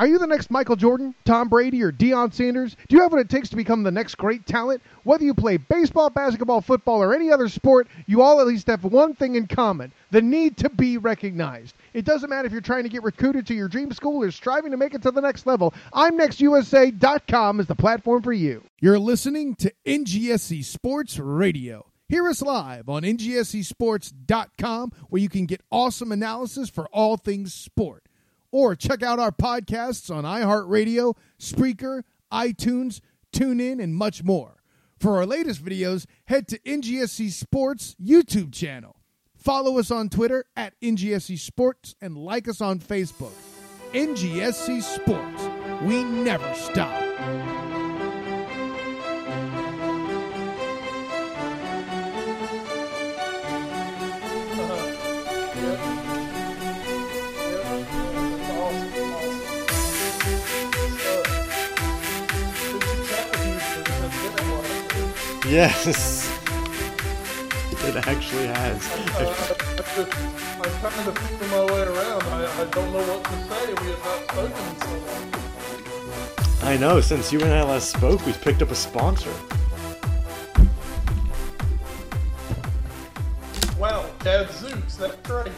Are you the next Michael Jordan, Tom Brady, or Deion Sanders? Do you have what it takes to become the next great talent? Whether you play baseball, basketball, football, or any other sport, you all at least have one thing in common the need to be recognized. It doesn't matter if you're trying to get recruited to your dream school or striving to make it to the next level. I'mNextUSA.com is the platform for you. You're listening to NGSC Sports Radio. Hear us live on NGSCSports.com where you can get awesome analysis for all things sport or check out our podcasts on iHeartRadio, Spreaker, iTunes, TuneIn, and much more. For our latest videos, head to NGSC Sports YouTube channel. Follow us on Twitter at NGSC Sports and like us on Facebook. NGSC Sports. We never stop. Yes. It actually has. I'm trying to figure my way around. I, I don't know what to say. We have not spoken so long. I know, since you and I last spoke, we've picked up a sponsor. Wow, Gadzooks, that's right.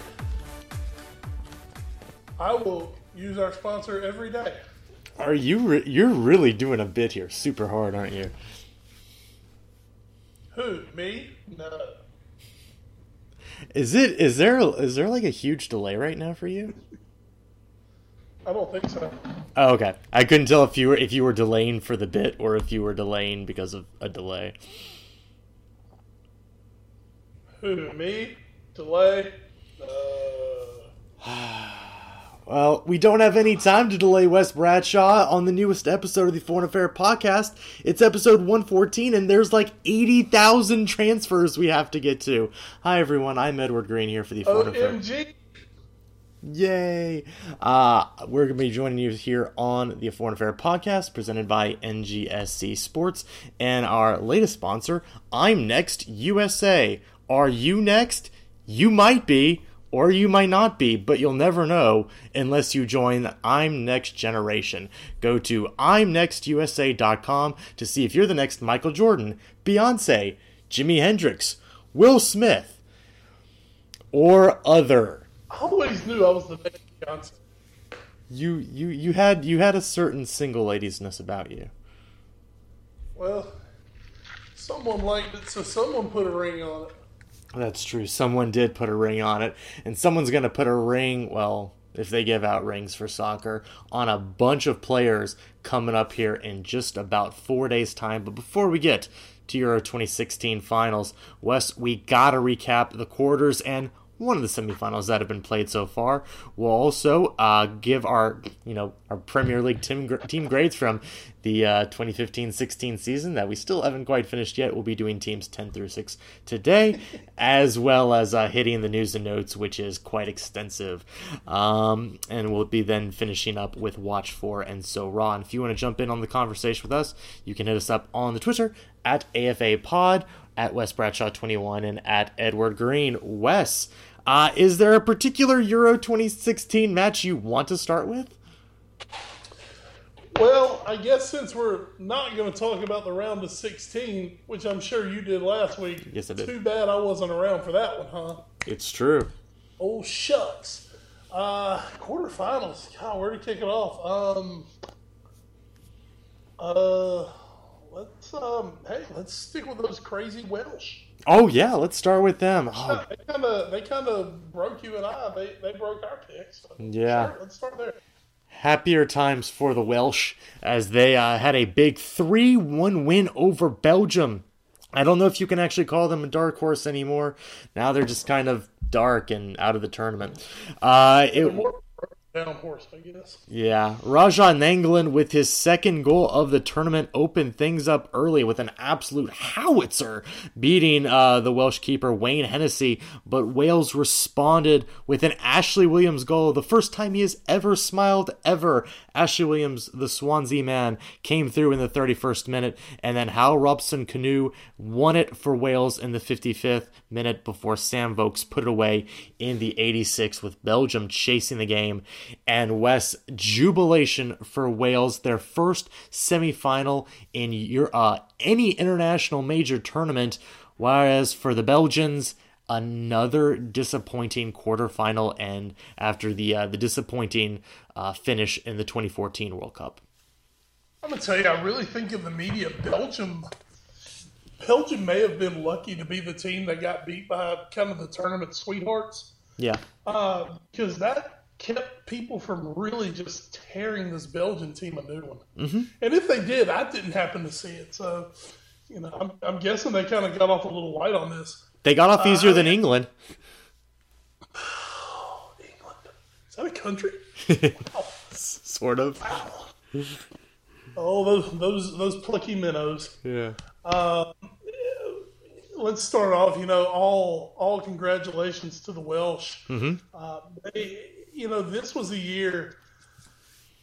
I will use our sponsor every day. Are you re- you're really doing a bit here super hard, aren't you? Who? Me? No. Is it is there is there like a huge delay right now for you? I don't think so. Oh, okay. I couldn't tell if you were if you were delaying for the bit or if you were delaying because of a delay. Who? Me? Delay? Uh, Well, we don't have any time to delay Wes Bradshaw on the newest episode of the Foreign Affair podcast. It's episode 114, and there's like 80,000 transfers we have to get to. Hi, everyone. I'm Edward Greene here for the Foreign Affair. OMG. Yay! Uh, we're going to be joining you here on the Foreign Affair podcast presented by NGSC Sports and our latest sponsor, I'm Next USA. Are you next? You might be, or you might not be, but you'll never know unless you join I'm Next Generation. Go to I'mNextUSA.com to see if you're the next Michael Jordan, Beyonce, Jimi Hendrix, Will Smith, or other. I always knew I was the next Johnson. You you you had you had a certain single ladiesness about you. Well, someone liked it, so someone put a ring on it. That's true. Someone did put a ring on it, and someone's going to put a ring, well, if they give out rings for soccer, on a bunch of players coming up here in just about 4 days time. But before we get to Euro 2016 finals, Wes, we got to recap the quarters and one of the semifinals that have been played so far. We'll also uh, give our, you know, our Premier League team team grades from the uh, 2015-16 season that we still haven't quite finished yet. We'll be doing teams 10 through 6 today, as well as uh, hitting the news and notes, which is quite extensive. Um, and we'll be then finishing up with Watch 4 and So Raw. And if you want to jump in on the conversation with us, you can hit us up on the Twitter at AFA Pod, at Wes Bradshaw 21, and at Edward Greene. Wes, uh, is there a particular Euro 2016 match you want to start with? Well, I guess since we're not going to talk about the round of 16, which I'm sure you did last week, Yes, I did. too bad I wasn't around for that one, huh? It's true. Oh, shucks. Uh, quarterfinals. God, where to kick it off? Um, uh, let's, um, hey, let's stick with those crazy Welsh. Oh yeah, let's start with them. Oh, They kind of, they kind of broke you and I. They, they broke our picks. So Yeah. start- let's start there. happier times for the Welsh as they uh, had a big 3-1 win over Belgium. I don't know if you can actually call them a dark horse anymore. Now they're just kind of dark and out of the tournament. Uh, it, down horse, I guess. Yeah, Radja Nainggolan with his second goal of the tournament opened things up early with an absolute howitzer, beating uh, the Welsh keeper Wayne Hennessy. But Wales responded with an Ashley Williams goal, the first time he has ever smiled ever. Ashley Williams, the Swansea man, came through in the 31st minute, and then Hal Robson Kanu won it for Wales in the 55th minute before Sam Vokes put it away in the 86th, with Belgium chasing the game And Wes, jubilation for Wales, their first semifinal in your, uh, any international major tournament. Whereas for the Belgians, another disappointing quarterfinal end after the uh, the disappointing uh, finish in the 2014 World Cup. I'm gonna tell you, I really think in the media, Belgium, Belgium may have been lucky to be the team that got beat by kind of the tournament sweethearts. Yeah, because uh, that kept people from really just tearing this Belgian team a new one. Mm-hmm. And if they did, I didn't happen to see it, so you know, I'm, I'm guessing they kind of got off a little light on this. They got off easier uh, than England. England. Is that a country? Wow. sort of. Wow. Oh, those those those plucky minnows. Yeah. Uh, let's start off. You know, all all congratulations to the Welsh. Mm-hmm. Uh, they, you know, this was a year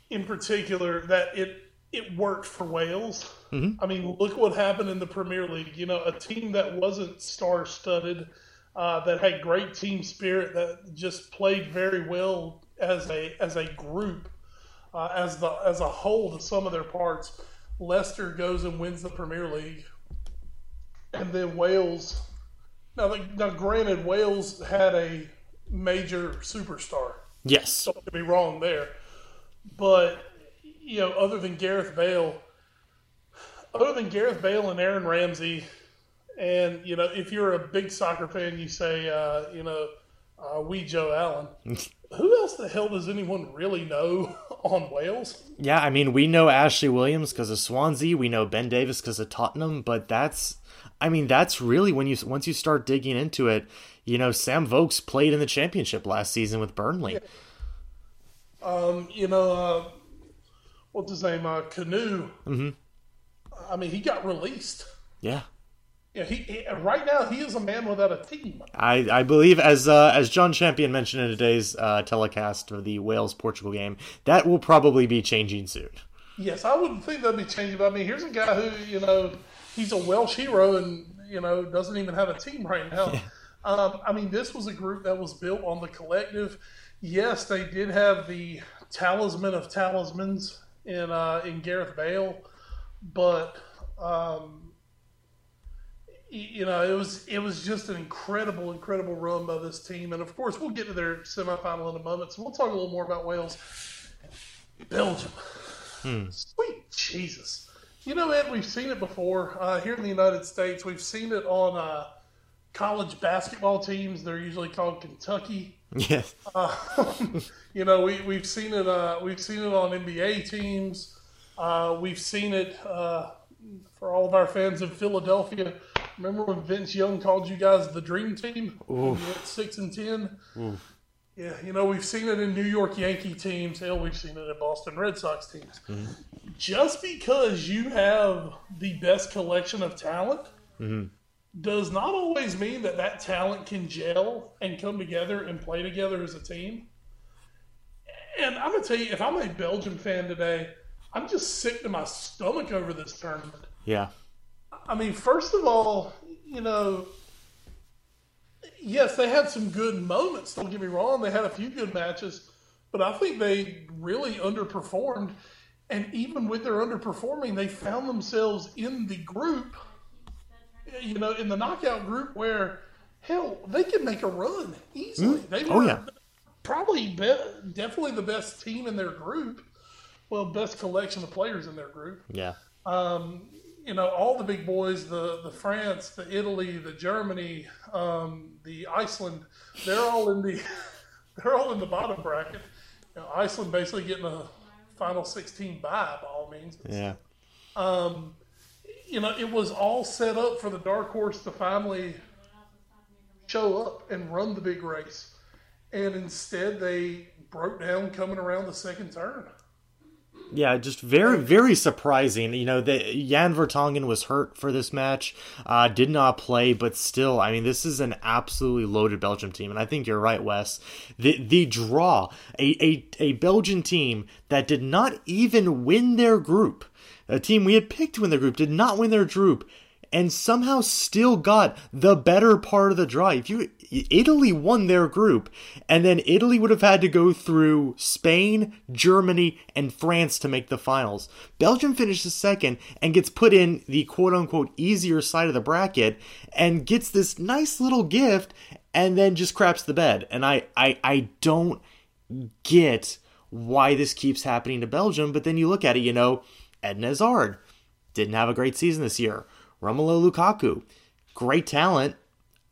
in particular that it it worked for Wales. Mm-hmm. I mean, look what happened in the Premier League. You know, a team that wasn't star studded, uh, that had great team spirit, that just played very well as a as a group, uh, as the as a whole to some of their parts. Leicester goes and wins the Premier League, and then Wales. Now, now, granted, Wales had a major superstar. Yes, don't get me wrong there, but you know, other than Gareth Bale, other than Gareth Bale and Aaron Ramsey, and you know, if you're a big soccer fan, you say, uh, you know, uh, we Joe Allen. Who else the hell does anyone really know on Wales? Yeah, I mean, we know Ashley Williams because of Swansea. We know Ben Davies because of Tottenham. But that's, I mean, that's really when you once you start digging into it. You know, Sam Vokes played in the championship last season with Burnley. Um, you know, uh, what's his name? Uh, Kanu. Mm-hmm. I mean, he got released. Yeah. Yeah, he, he, right now he is a man without a team. I, I believe as uh, as John Champion mentioned in today's uh, telecast of the Wales Portugal game, that will probably be changing soon. Yes, I wouldn't think that'd be changing. But I mean, here's a guy who you know he's a Welsh hero and you know doesn't even have a team right now. Yeah. Um, I mean, this was a group that was built on the collective. Yes, they did have the talisman of talismans in uh, in Gareth Bale, but um, you know it was it was just an incredible, incredible run by this team. And of course, we'll get to their semifinal in a moment, so we'll talk a little more about Wales, Belgium. Hmm. Sweet Jesus! You know, Ed, we've seen it before uh, here in the United States. We've seen it on uh, college basketball teams. They're usually called Kentucky. Yes. Uh, you know, we we've seen it. Uh, we've seen it on NBA teams. Uh, we've seen it uh, for all of our fans in Philadelphia. Remember when Vince Young called you guys the Dream Team? Six and ten. Oof. Yeah, you know we've seen it in New York Yankee teams. Hell, we've seen it in Boston Red Sox teams. Mm-hmm. Just because you have the best collection of talent mm-hmm. does not always mean that that talent can gel and come together and play together as a team. And I'm gonna tell you, if I'm a Belgian fan today, I'm just sick to my stomach over this tournament. Yeah. I mean, first of all, you know, yes, they had some good moments. Don't get me wrong; they had a few good matches, but I think they really underperformed. And even with their underperforming, they found themselves in the group, you know, in the knockout group where, hell, they could make a run easily. Mm. They Oh, were yeah. probably be- definitely the best team in their group. Well, best collection of players in their group Yeah. um, you know, all the big boys, the the France, the Italy, the Germany, um, the Iceland, they're all in the they're all in the bottom bracket. You know, Iceland basically getting a final sixteen bye by all means. Yeah. Um, you know, it was all set up for the dark horse to finally show up and run the big race, and instead they broke down coming around the second turn. Yeah, just very, very surprising. You know, that Jan Vertonghen was hurt for this match, uh, did not play, but still, I mean, this is an absolutely loaded Belgium team, and I think you're right, Wes. The the draw, a a, a Belgian team that did not even win their group, a team we had picked to win their group, did not win their group, and somehow still got the better part of the draw. If you Italy won their group, and then Italy would have had to go through Spain, Germany, and France to make the finals. Belgium finishes second and gets put in the quote unquote easier side of the bracket and gets this nice little gift and then just craps the bed. And I, I, I don't get why this keeps happening to Belgium, but then you look at it, you know, Eden Hazard didn't have a great season this year. Romelu Lukaku, great talent.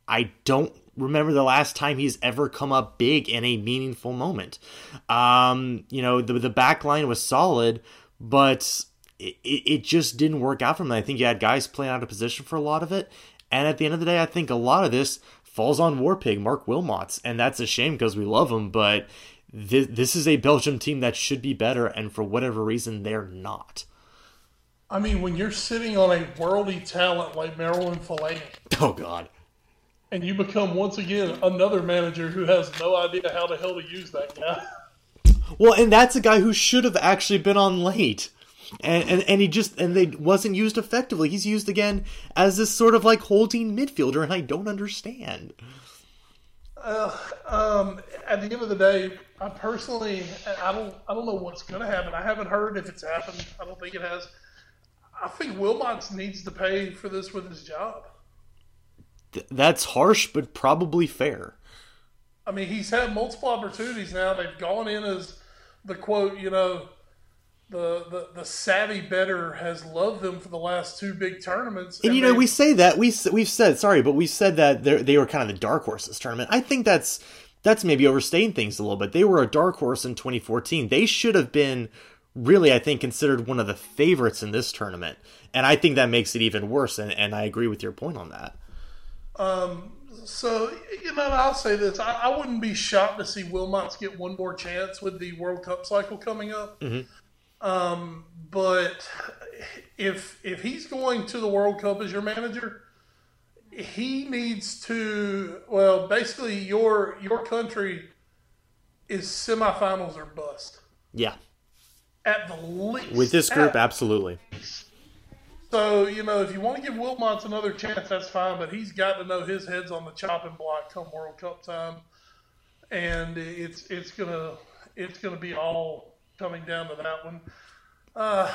I don't remember the last time he's ever come up big in a meaningful moment. Um, you know, the the back line was solid, but it, it just didn't work out for him. I think you had guys playing out of position for a lot of it. And at the end of the day, I think a lot of this falls on Warpig, Marc Wilmots. And that's a shame because we love him, but this, this is a Belgium team that should be better. And for whatever reason, they're not. I mean, when you're sitting on a worldly talent like Marouane Fellaini. Oh, God and you become once again another manager who has no idea how the hell to use that guy. Well, and that's a guy who should have actually been on late. And, and and he just and they wasn't used effectively. He's used again as this sort of like holding midfielder, and I don't understand. Uh, um, at the end of the day, I personally, I don't, I don't know what's going to happen. I haven't heard if it's happened. I don't think it has. I think Wilmots needs to pay for this with his job that's harsh, but probably fair. I mean, he's had multiple opportunities now. They've gone in as the quote, you know, the, the, the savvy better has loved them for the last two big tournaments. And, and you know, we say that we we've said sorry, but we said that they were kind of the dark horse this tournament. I think that's that's maybe overstating things a little bit. They were a dark horse in 2014. They should have been really, I think, considered one of the favorites in this tournament, and I think that makes it even worse. And, and I agree with your point on that. Um, so you know, I'll say this: I, I, wouldn't be shocked to see Wilmots get one more chance with the World Cup cycle coming up. Mm-hmm. Um, but if if he's going to the World Cup as your manager, he needs to. Well, basically, your your country is semifinals or bust. Yeah. At the least, with this group, absolutely. Least. So, you know, if you want to give Wilmots another chance, that's fine, but he's got to know his head's on the chopping block come World Cup time. And it's it's gonna it's gonna be all coming down to that one. Uh,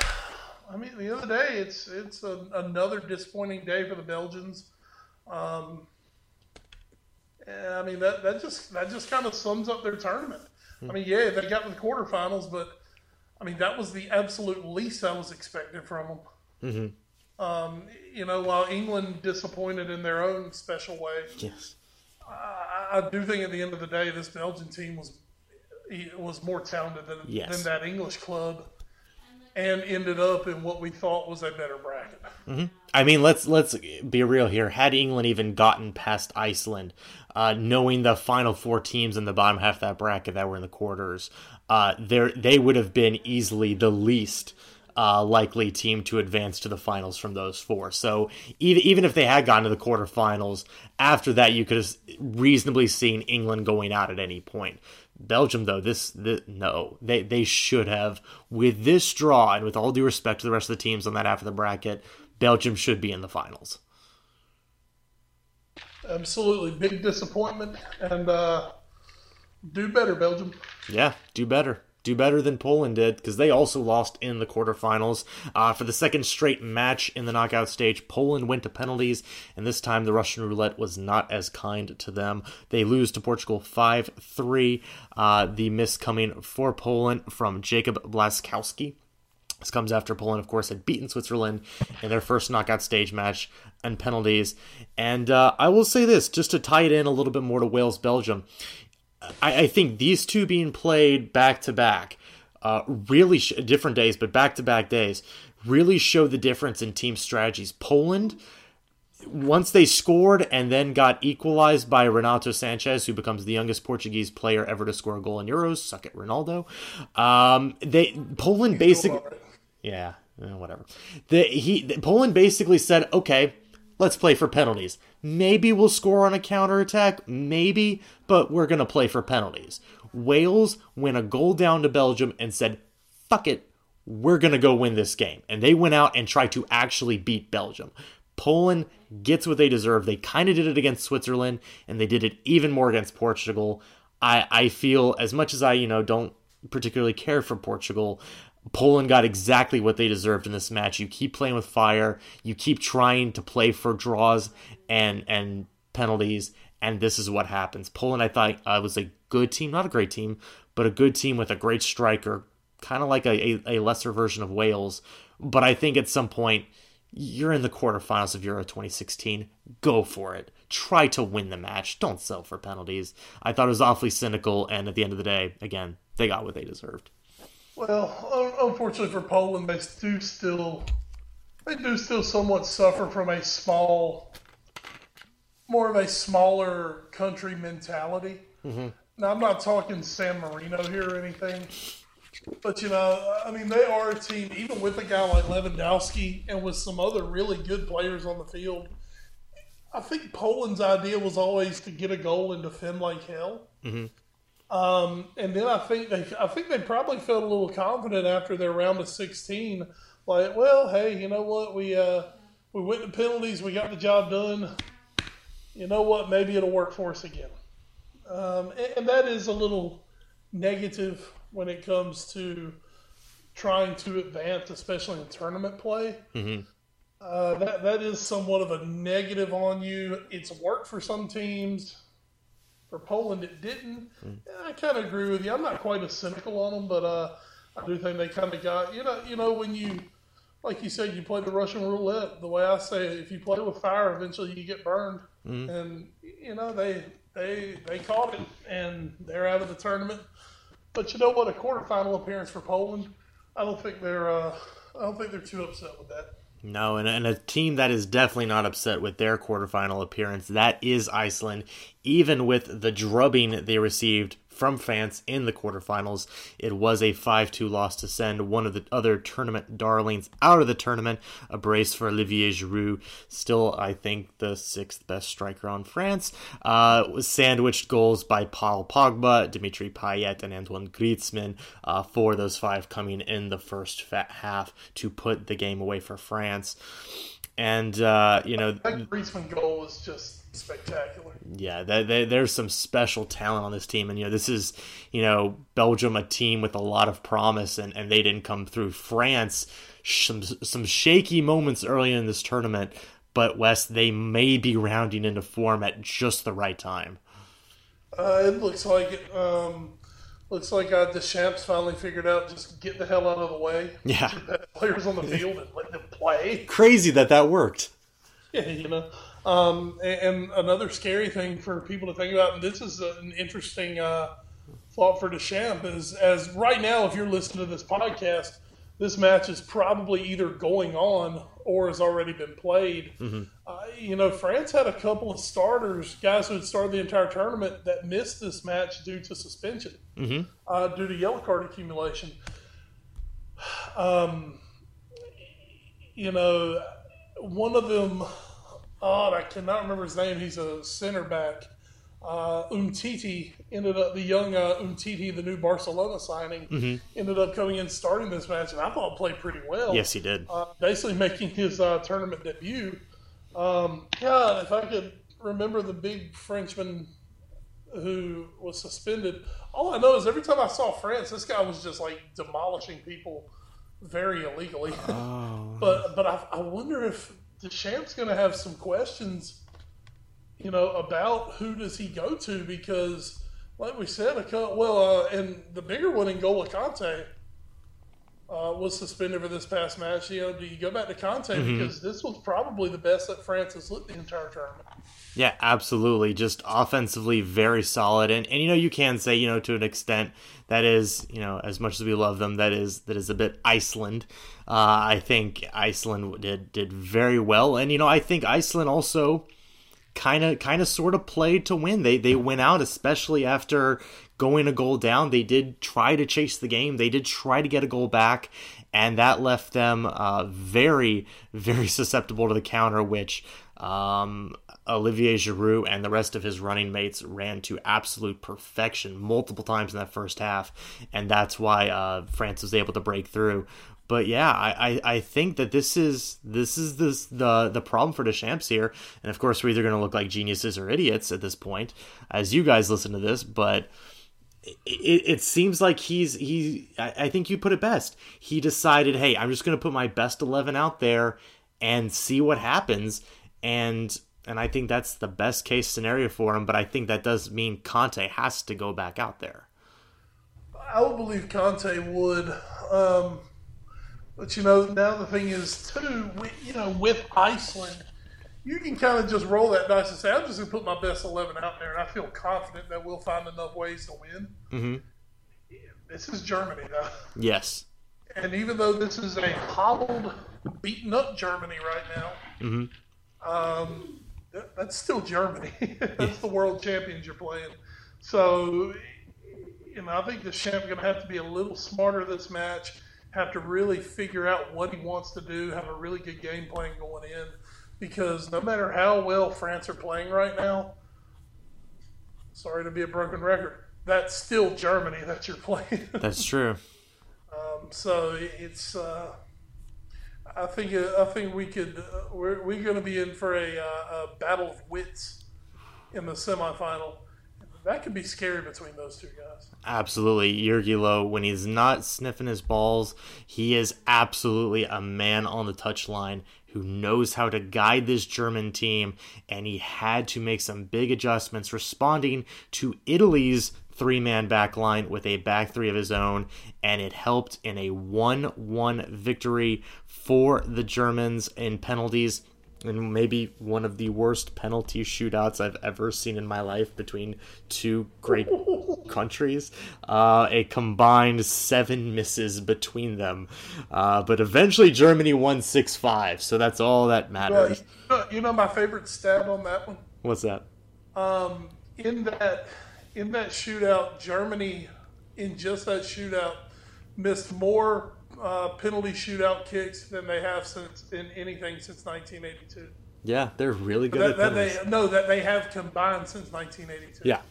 I mean, the other day, it's it's a, another disappointing day for the Belgians. Um, I mean that that just that just kind of sums up their tournament. I mean, yeah, they got to the quarterfinals, but I mean that was the absolute least I was expecting from them. Mm-hmm. Um, you know, while England disappointed in their own special way, yes, I, I, do think at the end of the day, this Belgian team was was more talented than yes. than that English club, and ended up in what we thought was a better bracket. Mm-hmm. I mean, let's let's be real here. Had England even gotten past Iceland, uh, knowing the final four teams in the bottom half of that bracket that were in the quarters, uh, there they would have been easily the least uh, likely team to advance to the finals from those four. So even even if they had gone to the quarterfinals, after that you could have reasonably seen England going out at any point. Belgium, though, this, this no, they they should have with this draw and with all due respect to the rest of the teams on that half of the bracket, Belgium should be in the finals. Absolutely, big disappointment, and uh, do better, Belgium. Yeah, do better do better than Poland did because they also lost in the quarterfinals. Uh, for the second straight match in the knockout stage, Poland went to penalties, and this time the Russian roulette was not as kind to them. They lose to Portugal 5 3. Uh, the miss coming for Poland from Jakub Blaszczykowski. This comes after Poland, of course, had beaten Switzerland in their first knockout stage match and penalties. And uh, I will say this, just to tie it in a little bit more to Wales Belgium. I, I think these two being played back to back, uh, really sh- different days, but back to back days, really show the difference in team strategies. Poland, once they scored and then got equalized by Renato Sanches, who becomes the youngest Portuguese player ever to score a goal in Euros, suck it, Ronaldo. Um, they Poland basically, yeah, eh, whatever. The, he Poland basically said, okay, let's play for penalties. Maybe we'll score on a counterattack, maybe, but we're going to play for penalties. Wales went a goal down to Belgium and said, fuck it, we're going to go win this game. And they went out and tried to actually beat Belgium. Poland gets what they deserve. They kind of did it against Switzerland, and they did it even more against Portugal. I, I feel as much as I, you know, don't particularly care for Portugal, Poland got exactly what they deserved in this match. You keep playing with fire, you keep trying to play for draws and and penalties, and this is what happens. Poland, I thought, uh, was a good team, not a great team, but a good team with a great striker, kind of like a, a, a lesser version of Wales. But I think at some point you're in the quarterfinals of Euro 2016. Go for it. Try to win the match. Don't sell for penalties. I thought it was awfully cynical, and at the end of the day, again, they got what they deserved. Well, unfortunately for Poland, they do still they do still somewhat suffer from a small, more of a smaller country mentality. Mm-hmm. Now, I'm not talking San Marino here or anything, but you know, I mean, they are a team, even with a guy like Lewandowski and with some other really good players on the field. I think Poland's idea was always to get a goal and defend like hell. Mm-hmm. Um, and then I think they, I think they probably felt a little confident after their round of 16. Like, well, hey, you know what? We uh, we went to penalties. We got the job done. You know what? Maybe it'll work for us again. Um, and, and that is a little negative when it comes to trying to advance, especially in tournament play. Mm-hmm. Uh, that that is somewhat of a negative on you. It's worked for some teams. For Poland, it didn't. Mm. I kind of agree with you. I'm not quite as cynical on them, but uh, I do think they kind of got you know you know when you like you said you play the Russian roulette. The way I say it, if you play with fire, eventually you get burned. Mm. And you know they they they caught it and they're out of the tournament. But you know what? A quarterfinal appearance for Poland, I don't think they're uh, I don't think they're too upset with that. No, and, and a team that is definitely not upset with their quarterfinal appearance, that is Iceland. Even with the drubbing they received from France in the quarterfinals. It was a 5 2 loss to send one of the other tournament darlings out of the tournament. A brace for Olivier Giroud, still, I think, the sixth best striker on France. Uh, was sandwiched goals by Paul Pogba, Dimitri Payet, and Antoine Griezmann uh, for those five coming in the first half to put the game away for France. And, uh, you know. That Griezmann goal was just spectacular. Yeah, they, they, there's some special talent on this team, and you know this is you know Belgium, a team with a lot of promise, and, and they didn't come through. France, some some shaky moments early in this tournament, but Wes they may be rounding into form at just the right time. Uh, it looks like it. Um, looks like uh, Deschamps finally figured out just get the hell out of the way. Yeah, players on the field and let them play. Crazy that that worked. Yeah, you know. Um, and, and, another scary thing for people to think about, and this is an interesting uh, thought for Deschamps, is as right now, if you're listening to this podcast, this match is probably either going on or has already been played. Mm-hmm. Uh, you know, France had a couple of starters, guys who had started the entire tournament, that missed this match due to suspension, mm-hmm. uh, due to yellow card accumulation. Um, you know, one of them oh, I cannot remember his name. He's a center back. Uh, Umtiti ended up the young uh, Umtiti, the new Barcelona signing, mm-hmm. ended up coming in starting this match, and I thought played pretty well. Yes, he did. Uh, basically making his uh, tournament debut. Um, God, if I could remember the big Frenchman who was suspended, all I know is every time I saw France, this guy was just like demolishing people very illegally. Oh. but but I, I wonder if Deschamps going to have some questions, you know, about who does he go to because, like we said, a couple, well, uh, and the bigger one in N'Golo Kanté uh, was suspended for this past match. You know, do you go back to Kanté mm-hmm. because this was probably the best that France has looked the entire tournament. Yeah, absolutely. Just offensively very solid, and and you know you can say you know to an extent that is you know as much as we love them that is that is a bit Iceland. Uh, I think Iceland did did very well, and you know I think Iceland also kind of kind of sort of played to win. They they went out especially after going a goal down. They did try to chase the game. They did try to get a goal back, and that left them uh, very very susceptible to the counter, which um, Olivier Giroud and the rest of his running mates ran to absolute perfection multiple times in that first half, and that's why uh, France was able to break through. But yeah, I, I, I think that this is this is this the the problem for Deschamps here, and of course we're either going to look like geniuses or idiots at this point, as you guys listen to this. But it, it seems like he's he. I, think you put it best. He decided, hey, I'm just going to put my best eleven out there and see what happens, and and I think that's the best case scenario for him. But I think that does mean Kanté has to go back out there. I would believe Kanté would. Um, but you know, now the thing is too, you know, with Iceland, you can kind of just roll that dice and say, "I'm just going to put my best eleven out there," and I feel confident that we'll find enough ways to win. Mm-hmm. This is Germany, though. Yes. And even though this is a hobbled, beaten up Germany right now, mm-hmm. Um, that, that's still Germany. that's the world champions you're playing. So, you know, I think Deschamps going to have to be a little smarter this match have to really figure out what he wants to do, have a really good game plan going in, because no matter how well France are playing right now, sorry to be a broken record, that's still Germany that you're playing. That's true. um, so it's, uh, I think, uh, I think we could, uh, we're, we're going to be in for a, uh, a battle of wits in the semifinal that could be scary between those two guys. Absolutely. Jogi Löw, when he's not sniffing his balls, he is absolutely a man on the touchline who knows how to guide this German team, and he had to make some big adjustments responding to Italy's three man back line with a back three of his own, and it helped in a 1 1 victory for the Germans in penalties and maybe one of the worst penalty shootouts I've ever seen in my life between two great countries. Uh, a combined seven misses between them. Uh, but eventually Germany won 6 5, so that's all that matters. you know my favorite stat on that one? What's that? Um, in that in that shootout, Germany, in just that shootout, missed more uh, penalty shootout kicks than they have since in anything since 1982. Yeah, they're really good that, at that penalties. they no that they have combined since 1982. Yeah.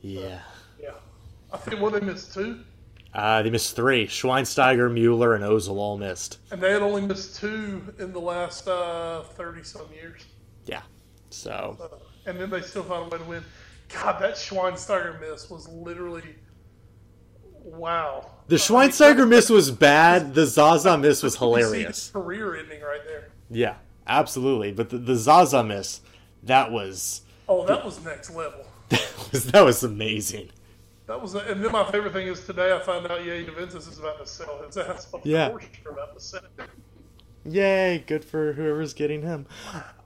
Yeah. Yeah. I think what they missed two. Uh, they missed three. Schweinsteiger, Mueller, and Ozil all missed. And they had only missed two in the last thirty uh, some years. Yeah. So. Uh, and then they still found a way to win. God, that Schweinsteiger miss was literally wow. The Schweinsteiger miss was bad. The Zaza miss was hilarious. Career ending right there. Yeah, absolutely. But the, the Zaza miss, that was. Oh, that was next level. That was that was amazing. That was, and then my favorite thing is today I found out, yeah, Juventus is about to sell his ass. Yeah. About to sell. Yay! Good for whoever's getting him.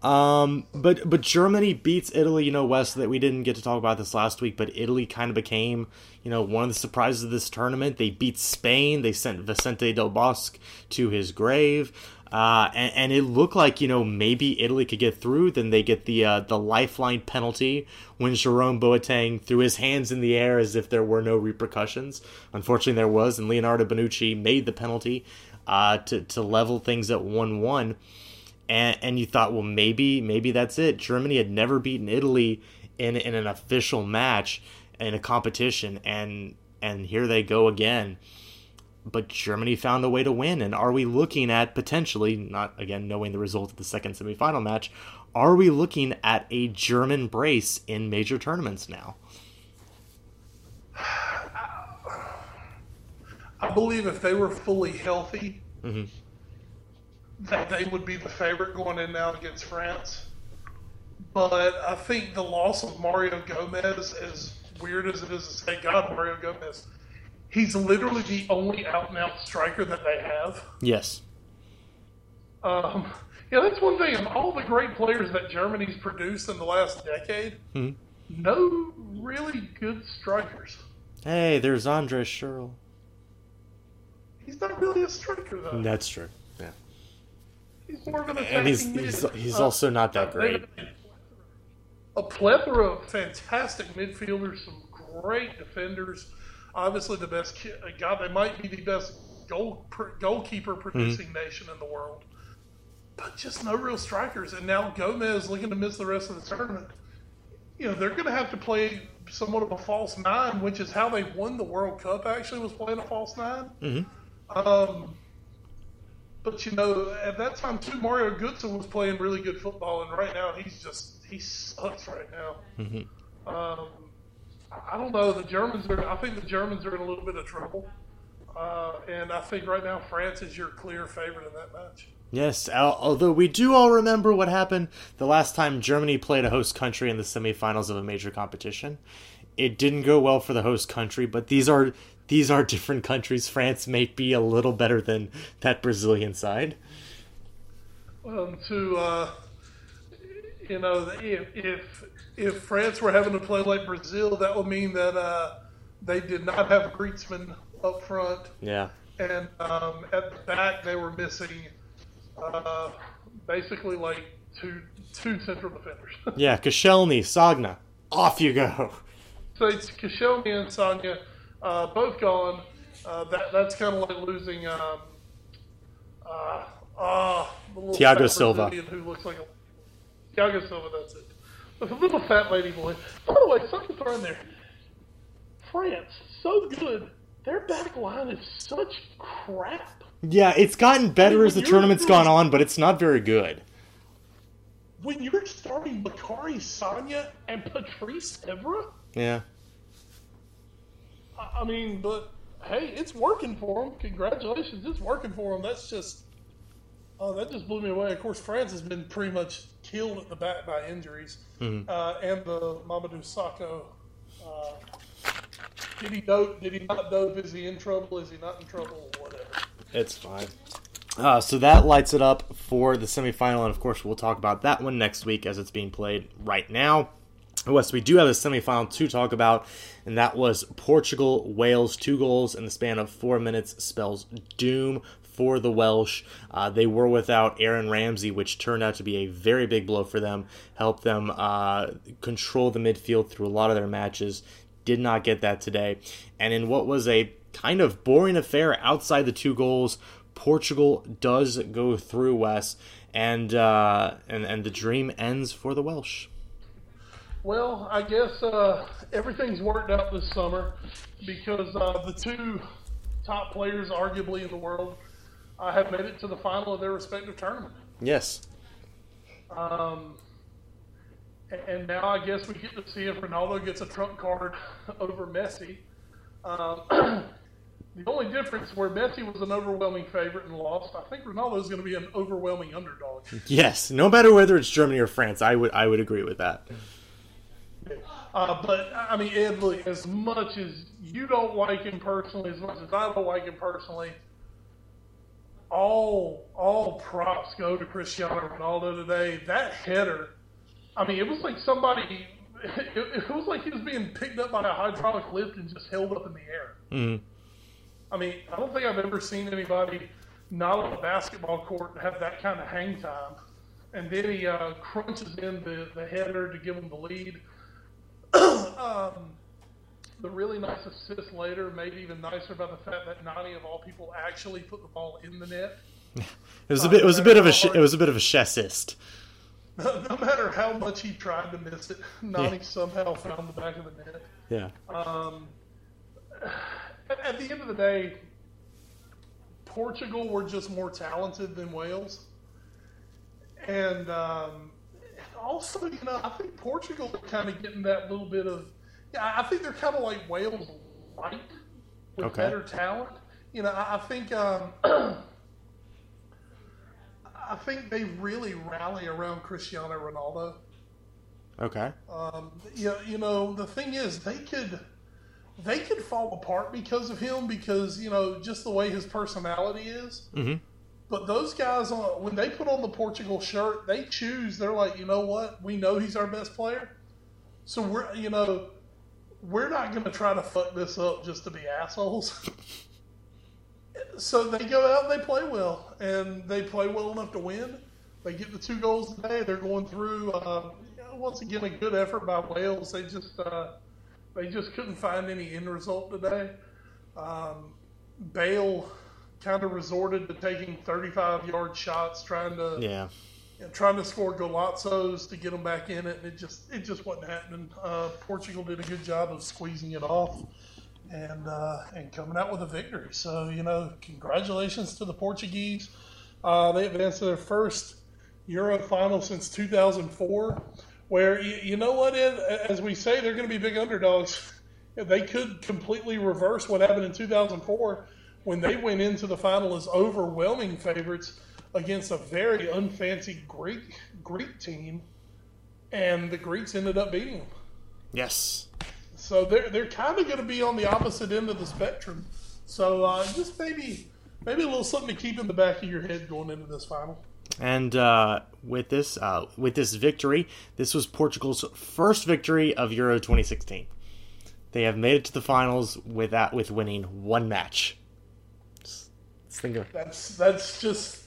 Um, but but Germany beats Italy. You know, Wes, that we didn't get to talk about this last week, but Italy kind of became you know one of the surprises of this tournament. They beat Spain. They sent Vicente Del Bosque to his grave. Uh, and, and, it looked like you know maybe Italy could get through. Then they get the uh, the lifeline penalty when Jerome Boateng threw his hands in the air as if there were no repercussions. Unfortunately, there was, and Leonardo Bonucci made the penalty uh, to to level things at one one, and and you thought, well, maybe maybe that's it. Germany had never beaten Italy in in an official match in a competition, and and here they go again. But Germany found a way to win, and are we looking at potentially not again knowing the result of the second semifinal match? Are we looking at a German brace in major tournaments now? I believe if they were fully healthy, mm-hmm. that they would be the favorite going in now against France. But I think the loss of Mario Gomez, as weird as it is to say, God, Mario Gomez, he's literally the only out and out striker that they have. Yes. Um, yeah, that's one thing. Of all the great players that Germany's produced in the last decade, mm-hmm. no really good strikers. Hey, there's Andre Schürrle. He's not really a striker, though. That's true. Yeah. He's more of an attacking. And he's he's, he's uh, also not that great. A plethora of fantastic midfielders, some great defenders. Obviously, the best. God, they might be the best goal goalkeeper producing mm-hmm. nation in the world, but just no real strikers. And now Gomez looking to miss the rest of the tournament. You know, they're going to have to play somewhat of a false nine, which is how they won the World Cup. Actually, was playing a false 9 mm-hmm. Um, but you know, at that time too, Mario Götze was playing really good football, and right now he's just he sucks right now. Mm-hmm. Um, I don't know. The Germans are. I think the Germans are in a little bit of trouble, uh, and I think right now France is your clear favorite in that match. Yes, although we do all remember what happened the last time Germany played a host country in the semifinals of a major competition. It didn't go well for the host country, but these are these are different countries. France may be a little better than that Brazilian side. Well, to uh, you know, if, if if France were having to play like Brazil, that would mean that uh, they did not have a Griezmann up front. Yeah. And um, at the back, they were missing uh, basically like two two central defenders. yeah, Koscielny, Sagna, off you go. So it's Koscielny and Sagna, uh, both gone. Uh, that that's kind of like losing um, uh, uh, Thiago Silva, who looks like a Thiago Silva. That's it. The little fat lady boy. By the way, something throw in there. France, so good. Their back line is such crap. Yeah, it's gotten better I mean, as the tournament's gone on, but it's not very good. When you're starting Bakary Sagna and Patrice Evra? Yeah. I mean, but hey, it's working for them. Congratulations, it's working for them. That's just, oh, that just blew me away. Of course, France has been pretty much killed at the back by injuries, mm-hmm. uh, and the Mamadou Sakho. Uh, did he dope? Did he not dope? Is he in trouble? Is he not in trouble? Whatever. It's fine. Uh, so that lights it up for the semifinal, and of course, we'll talk about that one next week as it's being played right now. Wes, we do have a semifinal to talk about, and that was Portugal Wales. Two goals in the span of four minutes spells doom for the Welsh. Uh, they were without Aaron Ramsey, which turned out to be a very big blow for them. Helped them uh, control the midfield through a lot of their matches. Did not get that today. And in what was a kind of boring affair outside the two goals, Portugal does go through Wes, and uh, and and the dream ends for the Welsh. Well, I guess uh, everything's worked out this summer because uh, the two top players, arguably in the world, uh, have made it to the final of their respective tournament. Yes. Um, and now I guess we get to see if Ronaldo gets a trump card over Messi. Um, the only difference where Messi was an overwhelming favorite and lost, I think Ronaldo is going to be an overwhelming underdog. Yes, no matter whether it's Germany or France, I would I would agree with that. Uh, but I mean, Ed, look, as much as you don't like him personally, as much as I don't like him personally, all all props go to Cristiano Ronaldo today. That header, I mean, it was like somebody. It, it was like he was being picked up by a hydraulic lift and just held up in the air. Mm-hmm. I mean, I don't think I've ever seen anybody not on a basketball court have that kind of hang time. And then he uh, crunches in the, the header to give him the lead. Um, the really nice assist later made even nicer by the fact that Nani of all people actually put the ball in the net. it was a bit. It was a bit of a. It was a bit of a assist. No, no, matter how much he tried to miss it, Nani yeah. somehow found the back of the net. Yeah. Um, at, at the end of the day, Portugal were just more talented than Wales, and um, also, you know, I think Portugal are kind of getting that little bit of. Yeah, I think they're kind of like Wales light with okay. better talent. You know, I, I think. Um, I think they really rally around Cristiano Ronaldo. Okay. Um, you, you know, the thing is, they could they could fall apart because of him because you know just the way his personality is. Mm-hmm. But those guys, when they put on the Portugal shirt, they choose. They're like, you know what? We know he's our best player, so we're you know we're not going to try to fuck this up just to be assholes. so they go out and they play well, and they play well enough to win. They get the two goals today. They're going through. Uh, once again, a good effort by Wales. They just uh, they just couldn't find any end result today. Um, Bale kind of resorted to taking 35 yard shots, trying to yeah. You know, trying to score golazzos to get them back in it, and it just it just wasn't happening. Uh, Portugal did a good job of squeezing it off, and uh, and coming out with a victory. So you know, congratulations to the Portuguese. Uh, they advanced to their first Euro final since 2004. Where you, you know what, Ed, as we say, they're going to be big underdogs. They could completely reverse what happened in 2004 when they went into the final as overwhelming favorites against a very unfancy Greek Greek team, and the Greeks ended up beating them. Yes. So they're they're kind of going to be on the opposite end of the spectrum. So uh, just maybe maybe a little something to keep in the back of your head going into this final. And uh, with this uh, with this victory, this was Portugal's first victory of Euro 2016. They have made it to the finals without with winning one match. Just, just think of That's that's just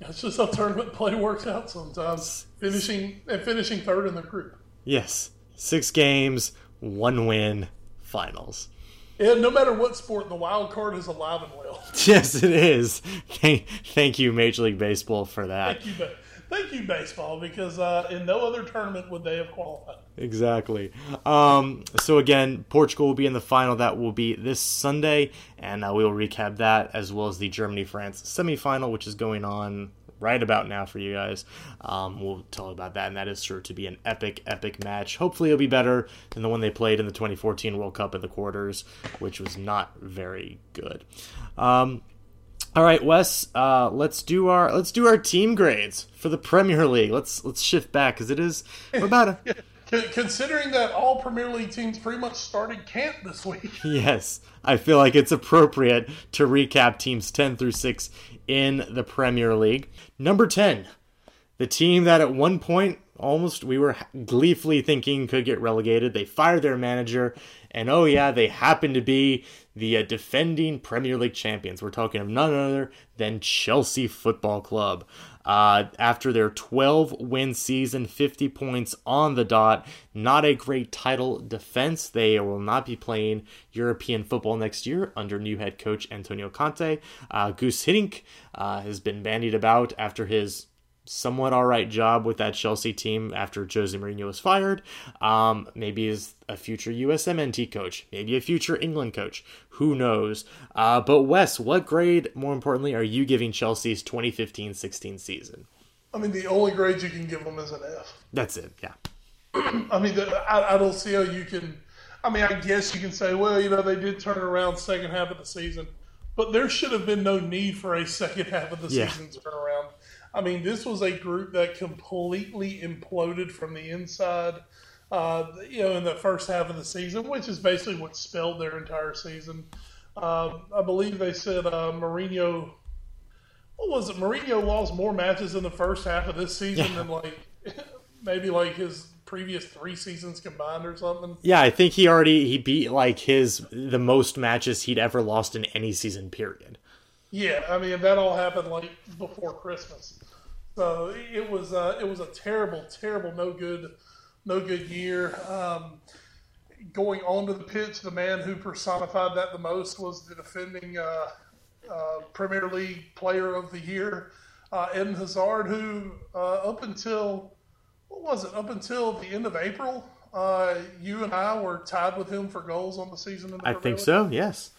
that's just how tournament play works out sometimes. Finishing and finishing third in the group. yes, six games, one win, finals. And no matter what sport, the wild card is alive and well. Yes, it is. Thank, thank you, Major League Baseball, for that. Thank you, thank you, baseball, because uh, in no other tournament would they have qualified. Exactly. Um, so again, Portugal will be in the final. That will be this Sunday, and uh, we will recap that as well as the Germany France semifinal, which is going on right about now for you guys. Um, we'll tell about that, and that is sure to be an epic, epic match. Hopefully, it'll be better than the one they played in the 2014 World Cup in the quarters, which was not very good. Um, all right, Wes. Uh, let's do our let's do our team grades for the Premier League. Let's let's shift back because it is about a Considering that all Premier League teams pretty much started camp this week. Yes, I feel like it's appropriate to recap teams 10 through 6 in the Premier League. Number 10, the team that at one point almost we were gleefully thinking could get relegated. They fired their manager, and oh yeah, they happen to be the uh, defending Premier League champions. We're talking of none other than Chelsea Football Club. Uh, after their 12 win season, 50 points on the dot, not a great title defense. They will not be playing European football next year under new head coach Antonio Conte. Uh, Guus Hiddink uh, has been bandied about after his somewhat all right job with that Chelsea team after Jose Mourinho was fired. Um, maybe is a future USMNT coach, maybe a future England coach. Who knows? Uh, but Wes, what grade, more importantly, are you giving Chelsea's 2015-16 season? I mean, the only grade you can give them is an F. That's it. Yeah. I mean, the, I, I don't see how you can. I mean, I guess you can say, well, you know, they did turn around second half of the season, but there should have been no need for a second half of the Yeah. season turnaround. I mean, this was a group that completely imploded from the inside. Uh, you know, in the first half of the season, which is basically what spelled their entire season. Uh, I believe they said uh, Mourinho. What was it? Mourinho lost more matches in the first half of this season Yeah. than like maybe like his previous three seasons combined or something. Yeah, I think he already he beat like his the most matches he'd ever lost in any season period. Yeah, I mean that all happened like before Christmas, so it was uh, it was a terrible, terrible, no good, no good year. Um, going onto the pitch, the man who personified that the most was the defending uh, uh, Premier League Player of the Year, uh, Eden Hazard, who uh, up until what was it? Up until the end of April, uh, you and I were tied with him for goals on the season. In the I think so. Yes.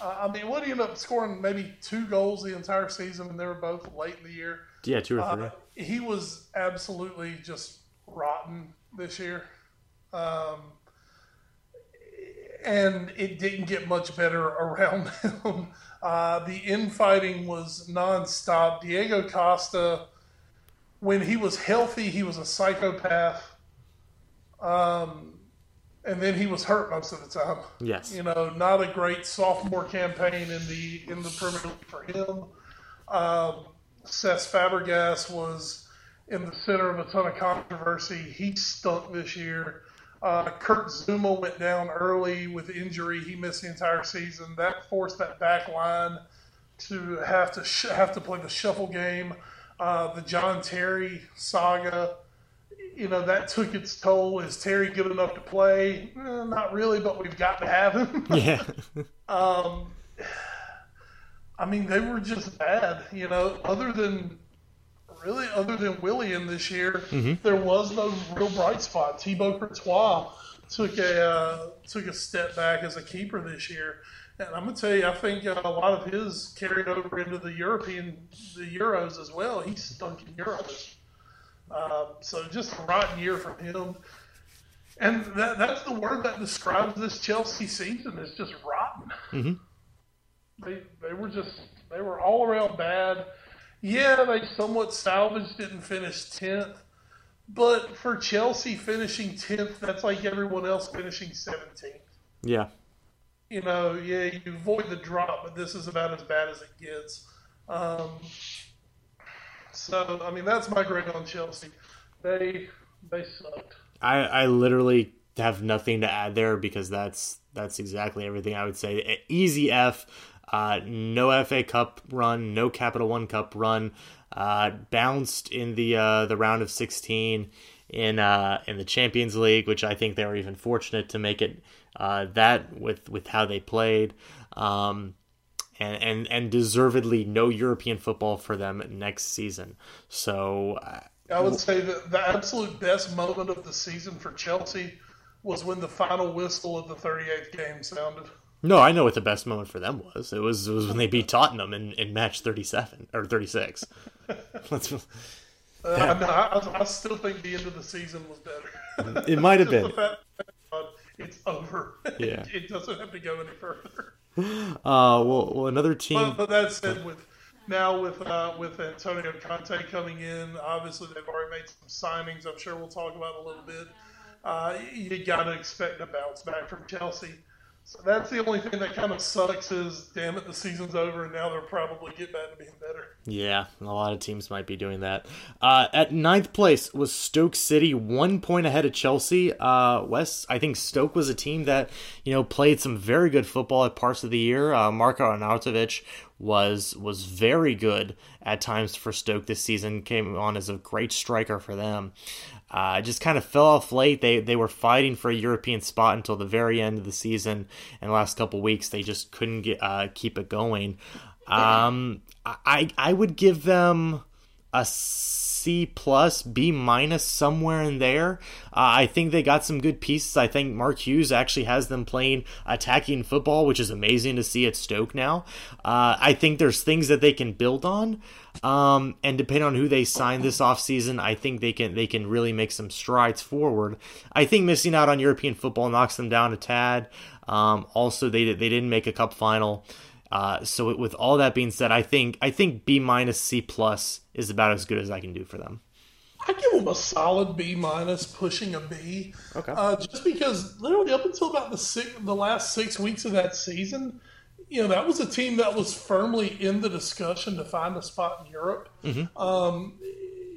Uh, I mean, what he ended up scoring maybe two goals the entire season, and they were both late in the year. Yeah, two or three. Uh, he was absolutely just rotten this year. Um, and it didn't get much better around him. Uh, the infighting was nonstop. Diego Costa, when he was healthy, he was a psychopath. Um, and then he was hurt most of the time. yes. You know, not a great sophomore campaign in the in the Premier League for him. Um, Cesc Fabregas was in the center of a ton of controversy. He stunk this year. Uh, Kurt Zouma went down early with injury. He missed the entire season. That forced that back line to have to sh- have to play the shuffle game. Uh, the John Terry saga, you know, that took its toll. Is Terry good enough to play? Eh, not really, but we've got to have him. Yeah. Um, I mean, they were just bad. You know, other than really, other than Willian this year, there was no real bright spot. Thibaut Courtois took a uh, took a step back as a keeper this year. And I'm gonna tell you, I think uh, a lot of his carried over into the European, the Euros as well. He's stunk in Euros, uh, so just a rotten year from him. And that, that's the word that describes this Chelsea season is just rotten. Mm-hmm. They they were just they were all around bad. Yeah, they somewhat salvaged it and finished tenth. But for Chelsea finishing tenth, that's like everyone else finishing seventeenth. Yeah. You know, yeah, you avoid the drop, but this is about as bad as it gets. Um, so, I mean, that's my grade on Chelsea. They they sucked. I, I literally have nothing to add there because that's that's exactly everything I would say. Easy F, uh, no FA Cup run, no Capital One Cup run, uh, bounced in the uh, the round of 16 in uh, in the Champions League, which I think they were even fortunate to make it uh, that with with how they played. Um, and, and and deservedly no European football for them next season. So uh, I would say that the absolute best moment of the season for Chelsea was when the final whistle of the 38th game sounded. No, I know what the best moment for them was. It was it was when they beat Tottenham in, in match 37 or 36. Let's, Uh, I, I, I still think the end of the season was better. it might have been. The fact that it's over. Yeah. it doesn't have to go any further. Uh, well, well, another team. But, but that said, with now with uh, with Antonio Conte coming in, obviously they've already made some signings. I'm sure we'll talk about a little bit. Uh, you got to expect a bounce back from Chelsea. So that's the only thing that kind of sucks is, damn it, the season's over and now they're probably get back to being better. Yeah, a lot of teams might be doing that. Uh, at ninth place was Stoke City, one point ahead of Chelsea. Uh, Wes, I think Stoke was a team that you know played some very good football at parts of the year. Uh, Marko Arnautovic was was very good at times for Stoke this season. Came on as a great striker for them. Uh, just kind of fell off late. They they were fighting for a European spot until the very end of the season, and the last couple weeks they just couldn't get uh, keep it going. Um, I I would give them a C plus, B minus, somewhere in there. Uh, I think they got some good pieces. I think Mark Hughes actually has them playing attacking football, which is amazing to see at Stoke now. Uh, I think there's things that they can build on. Um, and depending on who they sign this offseason, I think they can they can really make some strides forward. I think missing out on European football knocks them down a tad. Um, also, they they didn't make a cup final. Uh, so with all that being said, I think I think B minus C plus is about as good as I can do for them. I give them a solid B minus, pushing a B. Okay. Uh, just because literally up until about the six, the last six weeks of that season, you know that was a team that was firmly in the discussion to find a spot in Europe. Um,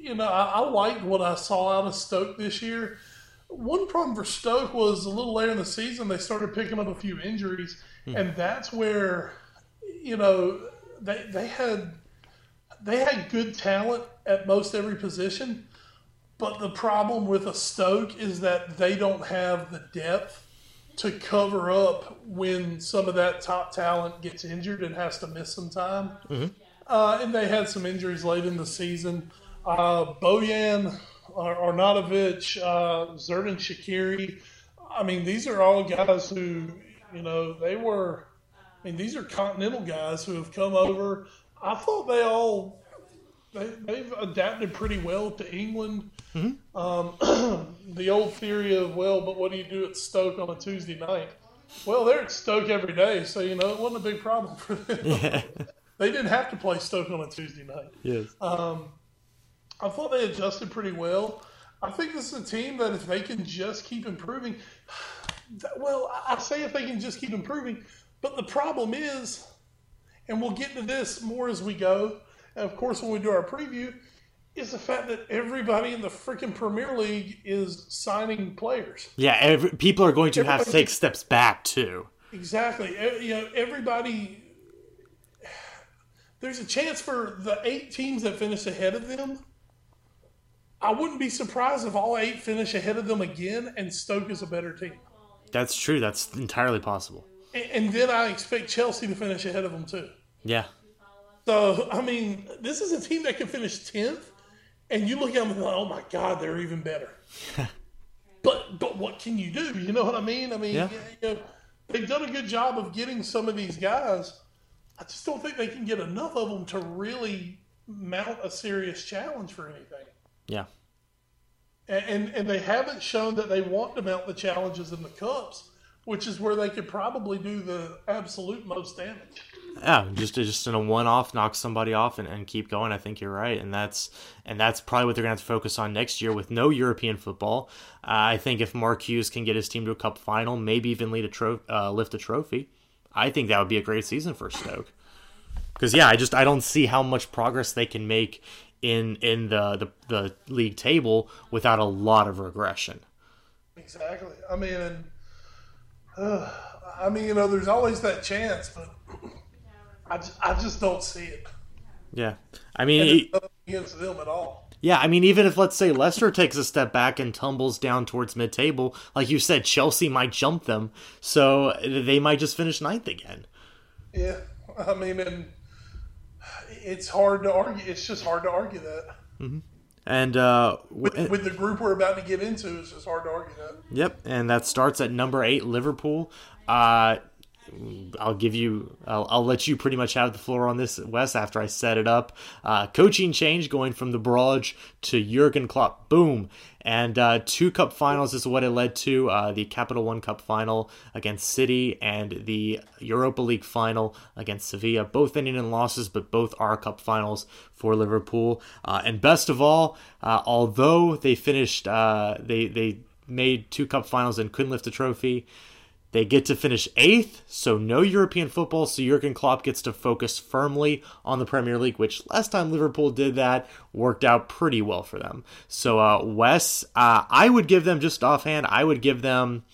you know, I, I liked what I saw out of Stoke this year. One problem for Stoke was a little later in the season they started picking up a few injuries, and that's where you know they they had they had good talent at most every position, but the problem with a Stoke is that they don't have the depth to cover up when some of that top talent gets injured and has to miss some time. Uh, and they had some injuries late in the season. Uh, Bojan, Ar- Arnautovic, uh, Xherdan Shaqiri. I mean, these are all guys who, you know, they were. I mean, these are continental guys who have come over. I thought they all they, they've adapted pretty well to England. Um, the old theory of well, but what do you do at Stoke on a Tuesday night? Well, they're at Stoke every day, so you know it wasn't a big problem for them. Yeah. they didn't have to play Stoke on a Tuesday night. yes. I thought they adjusted pretty well. I think this is a team that if they can just keep improving, well, I I say if they can just keep improving, but the problem is, and we'll get to this more as we go, and of course when we do our preview, is the fact that everybody in the freaking Premier League is signing players. Yeah. Every, people are going to have to take steps back too. Exactly. You know, everybody. There's a chance for the eight teams that finish ahead of them. I wouldn't be surprised if all eight finish ahead of them again, and Stoke is a better team. That's true. That's entirely possible. A- And then I expect Chelsea to finish ahead of them too. Yeah. So I mean, this is a team that can finish tenth, and you look at them and go, "Oh my God, they're even better." but but what can you do? You know what I mean? I mean, yeah. you know, they've done a good job of getting some of these guys. I just don't think they can get enough of them to really mount a serious challenge for anything. Yeah. And, and, and they haven't shown that they want to mount the challenges in the cups, which is where they could probably do the absolute most damage. Yeah, just just in a one-off, knock somebody off and, and keep going. I think you're right, and that's and that's probably what they're going to have to focus on next year with no European football. Uh, I think if Mark Hughes can get his team to a Cup final, maybe even lead a tro- uh, lift a trophy, I think that would be a great season for Stoke. Because yeah, I just I don't see how much progress they can make in in the, the the league table without a lot of regression. Exactly. I mean, uh, I mean, you know, there's always that chance, but I just, I just don't see it. Yeah, I mean, against them at all. Yeah, I mean, even if let's say Leicester takes a step back and tumbles down towards mid-table, like you said, Chelsea might jump them, so they might just finish ninth again. Yeah, I mean, and it's hard to argue. It's just hard to argue that. Mm-hmm. And uh, with, with, the group we're about to get into, it's just hard to argue that. Yep, and that starts at number eight, Liverpool. Uh, I'll give you, I'll, I'll, let you pretty much have the floor on this, Wes, after I set it up. Uh, coaching change going from the Barrage to Jurgen Klopp. Boom. And uh, two cup finals is what it led to uh, the Capital One Cup final against City and the Europa League final against Sevilla. Both ending in losses, but both are cup finals for Liverpool. Uh, and best of all, uh, although they finished, uh, they, they made two cup finals and couldn't lift a trophy. They get to finish eighth, so no European football. So Jurgen Klopp gets to focus firmly on the Premier League, which last time Liverpool did that worked out pretty well for them. So uh, Wes, uh, I would give them just offhand, I would give them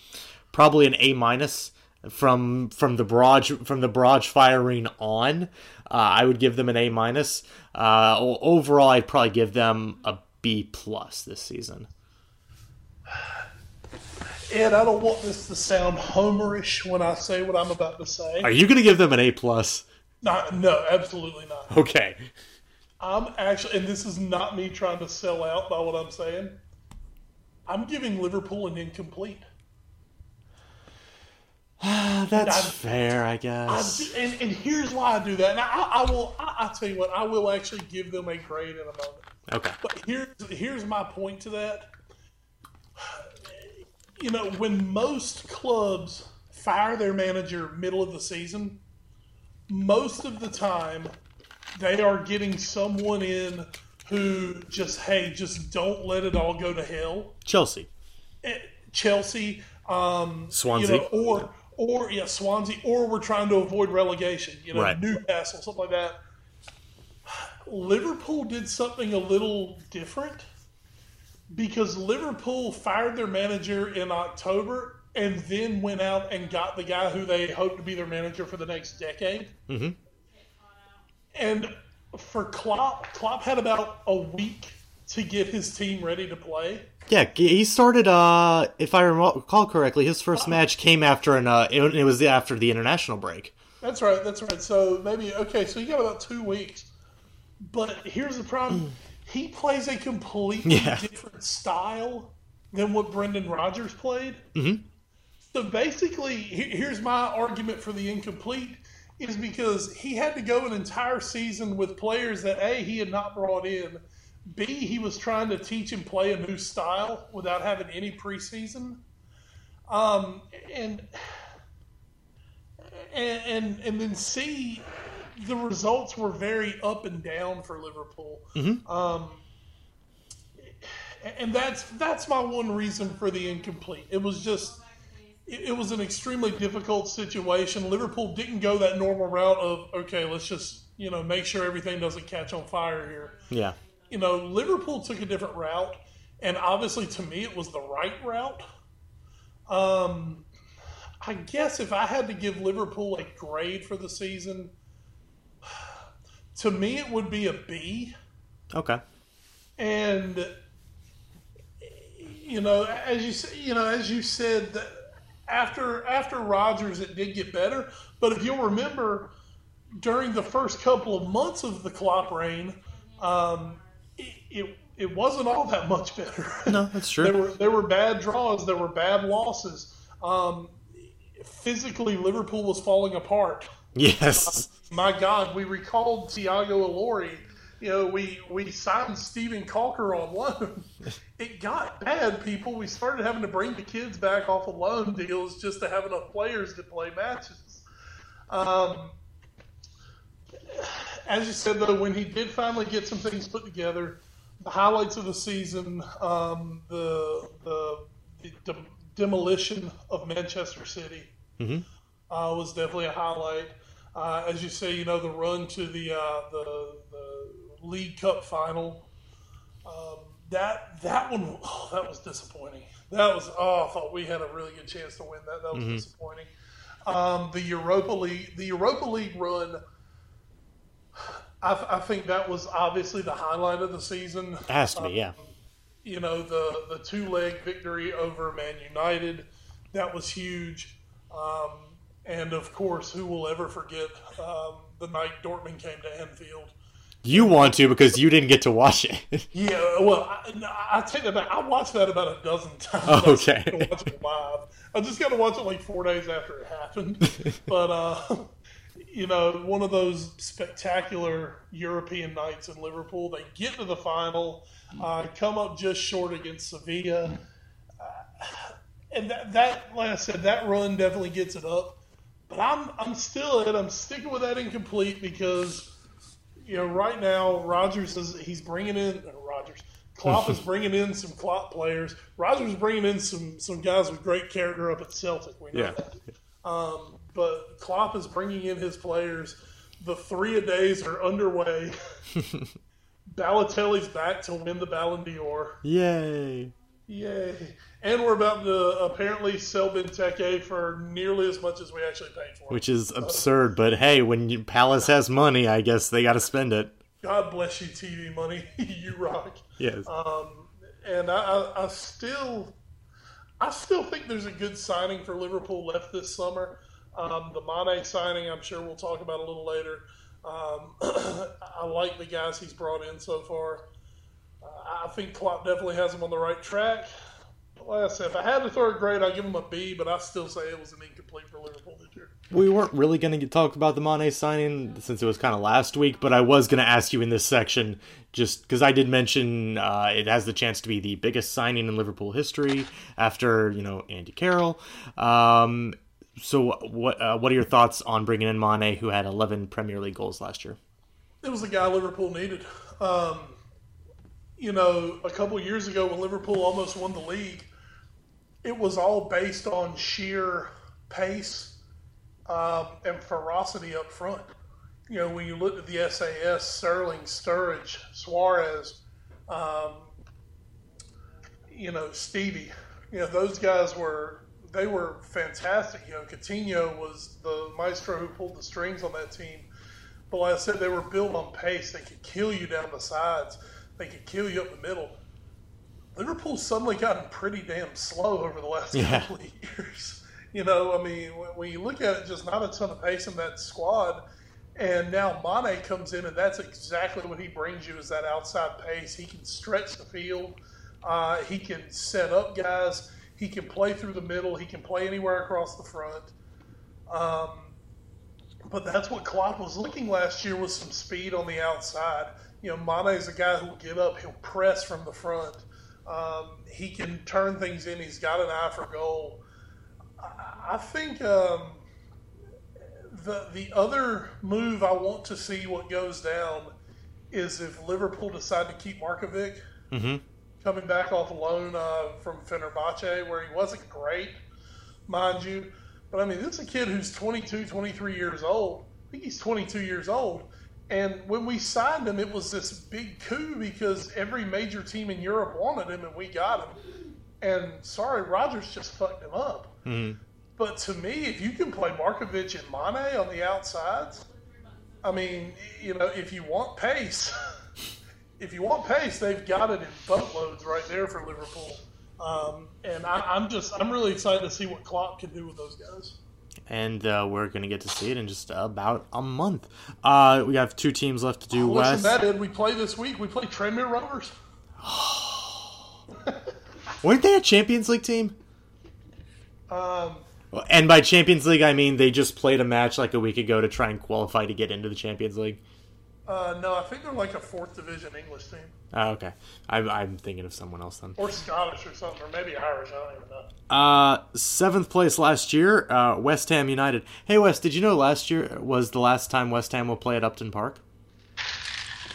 probably an A minus from from the barrage from the barrage firing on. Uh, I would give them an A minus. Uh, overall, I'd probably give them a B plus this season. Ed, I don't want this to sound homerish when I say what I'm about to say. Are you going to give them an A plus? No, no, absolutely not. Okay. I'm actually, and this is not me trying to sell out by what I'm saying. I'm giving Liverpool an incomplete. That's I, fair, I guess. I, and, and here's why I do that. And I, I will. I, tell you what. I will actually give them a grade in a moment. Okay. But here's here's my point to that you know, when most clubs fire their manager middle of the season, most of the time they are getting someone in who just hey, just don't let it all go to hell. Chelsea, eh, Chelsea, um, Swansea, you know, or or yeah, Swansea, or we're trying to avoid relegation. You know, right. Newcastle, something like that. Liverpool did something a little different because Liverpool fired their manager in October and then went out and got the guy who they hoped to be their manager for the next decade. Mm-hmm. And for Klopp, Klopp had about a week to get his team ready to play. Yeah, he started. Uh, if I recall correctly, his first uh, match came after an. Uh, it, was after the international break. That's right. That's right. So maybe okay. So you got about two weeks. But here's the problem: he plays a completely yeah. different style than what Brendan Rodgers played. Mm-hmm. So basically, here's my argument for the incomplete is because he had to go an entire season with players that a he had not brought in, b he was trying to teach and play a new style without having any preseason, um, and and and, and then c the results were very up and down for Liverpool. Mm-hmm. Um, and that's that's my one reason for the incomplete. It was just it, it, was an extremely difficult situation. Liverpool didn't go that normal route of okay, let's just you know make sure everything doesn't catch on fire here. Yeah, you know Liverpool took a different route, and obviously to me it was the right route. Um, I guess if I had to give Liverpool a grade for the season, to me, it would be a B. Okay. And you know, as you you know, as you said, that after after Rodgers, it did get better. But if you'll remember, during the first couple of months of the Klopp reign, um, it, it, it wasn't all that much better. No, that's true. there were there were bad draws, there were bad losses. Um, physically, Liverpool was falling apart. Yes. My God, we recalled Tiago Ilori. You know, we we signed Steven Caulker on loan. It got bad, people. We started having to bring the kids back off of loan deals just to have enough players to play matches. Um, as you said, though, when he did finally get some things put together, the highlights of the season, um, the, the, the dem- demolition of Manchester City Mhm. uh, was definitely a highlight. Uh, as you say, you know the run to the uh, the, the League Cup final. Um, that that one, oh, that was disappointing. That was oh, I thought we had a really good chance to win that. That was disappointing. Um, the Europa League, the Europa League run. I, I think that was obviously the highlight of the season. It has to be, yeah. You know the the two leg victory over Man United, that was huge. Um, and of course, who will ever forget um, the night Dortmund came to Anfield? You want to because you didn't get to watch it. Yeah, well, I, no, I take that back. I watched that about a dozen times. Oh, I just okay. watch it live. I just got to watch it like four days after it happened. but uh, you know, one of those spectacular European nights in Liverpool. They get to the final, uh, come up just short against Sevilla, uh, and that, that, like I said, that run definitely gets it up. But I'm, I'm still at, I'm sticking with that incomplete because you know, right now Rodgers is he's bringing in uh, Rodgers. Klopp is bringing in some Klopp players. Rodgers is bringing in some some guys with great character up at Celtic. We know Yeah. that. Um, but Klopp is bringing in his players. The three a days are underway. Balotelli's back to win the Ballon d'Or. Yay. Yay! And we're about to apparently sell Benteke for nearly as much as we actually paid for. Which is absurd, but hey, when you, Palace has money, I guess they got to spend it. God bless you, TV money. you rock. Yes. Um, and I, I, I still, I still think there's a good signing for Liverpool left this summer. Um, the Mane signing, I'm sure we'll talk about a little later. Um, I like the guys he's brought in so far. Uh, I think Klopp definitely has him on the right track. Like I said, if I had to throw a grade, I'd give him a B, but I still say it was an incomplete for Liverpool this year. We weren't really going to talk about the Mane signing since it was kind of last week, but I was going to ask you in this section just because I did mention uh, it has the chance to be the biggest signing in Liverpool history after you know Andy Carroll. Um, so what uh, what are your thoughts on bringing in Mane, who had 11 Premier League goals last year? it was the guy Liverpool needed. Um, you know, a couple years ago when Liverpool almost won the league, it was all based on sheer pace um, and ferocity up front. You know, when you looked at the SAS, Sterling, Sturridge, Suarez, um, you know, Stevie, you know, those guys were they were fantastic. You know, Coutinho was the maestro who pulled the strings on that team. But like I said, they were built on pace. They could kill you down the sides. They could kill you up the middle. Liverpool's suddenly gotten pretty damn slow over the last Yeah. couple of years. You know, I mean, when- you look at it, just not a ton of pace in that squad. And now Mane comes in, and that's exactly what he brings you is that outside pace. He can stretch the field. Uh, he can set up guys. He can play through the middle. He can play anywhere across the front. Um, but that's what Klopp was looking last year with some speed on the outside. You know, Mane is a guy who'll get up, he'll press from the front. Um, he can turn things in. He's got an eye for goal. I, I think um, the the other move I want to see what goes down is if Liverpool decide to keep Markovic Mm-hmm. coming back off loan uh, from Fenerbahce, where he wasn't great, mind you. But I mean, this is a kid who's 22, 23 years old. I think he's 22 years old. And when we signed him, it was this big coup because every major team in Europe wanted him, and we got him. And sorry, Rodgers just fucked him up. Mm-hmm. But to me, if you can play Markovic and Mane on the outsides, I mean, you know, if you want pace, if you want pace, they've got it in boatloads right there for Liverpool. Um, and I, I'm just, I'm really excited to see what Klopp can do with those guys. And uh, we're going to get to see it in just about a month. Uh, we have two teams left to do. Oh, West. Listen, that we play this week. We play Tranmere Rovers. Weren't they a Champions League team? Um, And by Champions League, I mean they just played a match like a week ago to try and qualify to get into the Champions League. uh, no, I think they're like a fourth division English team, Oh, okay. I'm, I'm thinking of someone else then. or Scottish or something, or maybe Irish. I don't even know. Uh, seventh place last year, uh, West Ham United. Hey, Wes, did you know last year was the last time West Ham will play at Upton Park?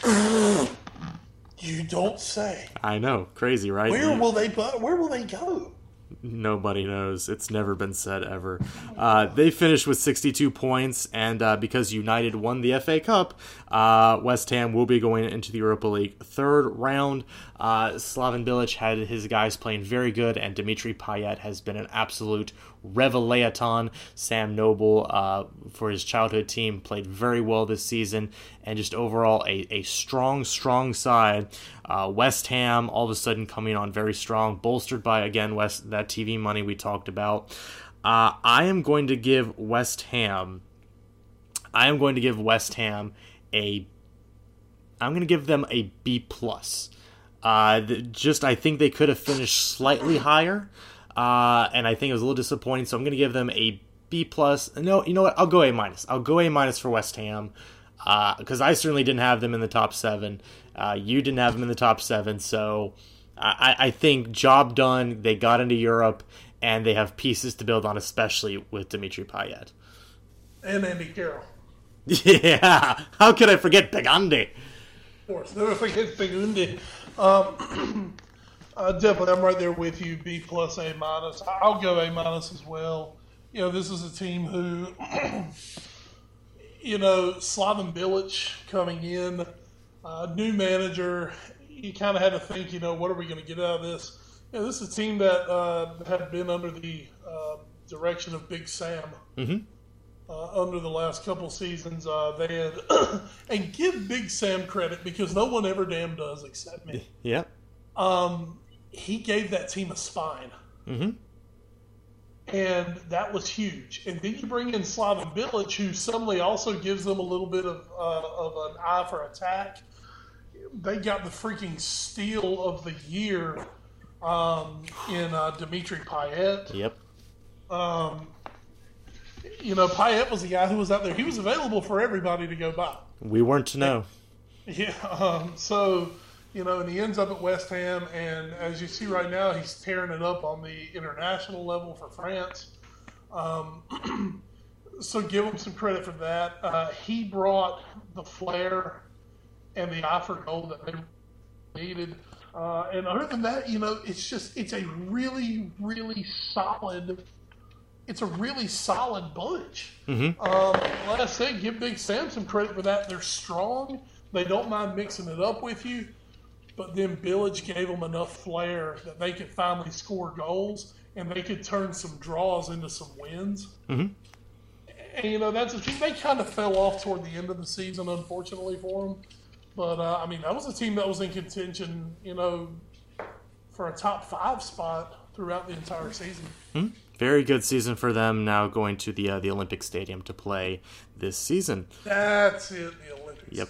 You don't say. I know, crazy, right? Where will they? bu- Where will they go? Nobody knows. It's never been said ever. Uh, they finished with 62 points, and uh, because United won the FA Cup, uh, West Ham will be going into the Europa League third round. Uh, Slaven Bilic had his guys playing very good, and Dimitri Payet has been an absolute revelation. Sam Noble, uh, for his childhood team, played very well this season, and just overall a, a strong, strong side. Uh, West Ham all of a sudden coming on very strong, bolstered by again West that TV money we talked about. Uh, I am going to give West Ham. I am going to give West Ham a. I'm going to give them a B plus. Uh, just I think they could have finished slightly higher, uh, and I think it was a little disappointing. So I'm going to give them a B plus. No, you know what? I'll go A minus. I'll go A minus for West Ham because I certainly didn't have them in the top seven. Uh, you didn't have them in the top seven, so I, I think job done. They got into Europe, and they have pieces to build on, especially with Dimitri Payet. And Andy Carroll. Yeah, how could I forget Pagande? Of course, never forget Begundi. Um, uh, definitely, I'm right there with you. B plus, A minus. I'll go A minus as well. You know, this is a team who, you know, Slaven Bilic coming in, uh, new manager. You kind of had to think, you know, what are we going to get out of this? You know, this is a team that uh, had been under the uh, direction of Big Sam Mhm. Uh, under the last couple seasons. Uh, they had, and give Big Sam credit because no one ever damn does except me. Yep. Um, he gave that team a spine, Mhm. and that was huge. And then you bring in Slaven Bilic, who suddenly also gives them a little bit of uh, of an eye for attack. They got the freaking steal of the year um, in uh, Dimitri Payet. Yep. Um, you know, Payet was the guy who was out there. He was available for everybody to go by. We weren't to know. Yeah. Um, so, you know, and he ends up at West Ham, and as you see right now, he's tearing it up on the international level for France. Um, so give him some credit for that. Uh, he brought the flair and the eye for goal that they needed. Uh, and other than that, you know, it's just it's a really, really solid. It's a really solid bunch. Mhm. Um, like I said, give Big Sam some credit for that. They're strong. They don't mind mixing it up with you. But then Bilic gave them enough flair that they could finally score goals and they could turn some draws into some wins. Mhm. And you know that's a team they kind of fell off toward the end of the season, unfortunately for them. But uh, I mean, that was a team that was in contention, you know, for a top five spot throughout the entire season. Very good season for them. Now going to the uh, the Olympic Stadium to play this season. That's it, the Olympics. Yep.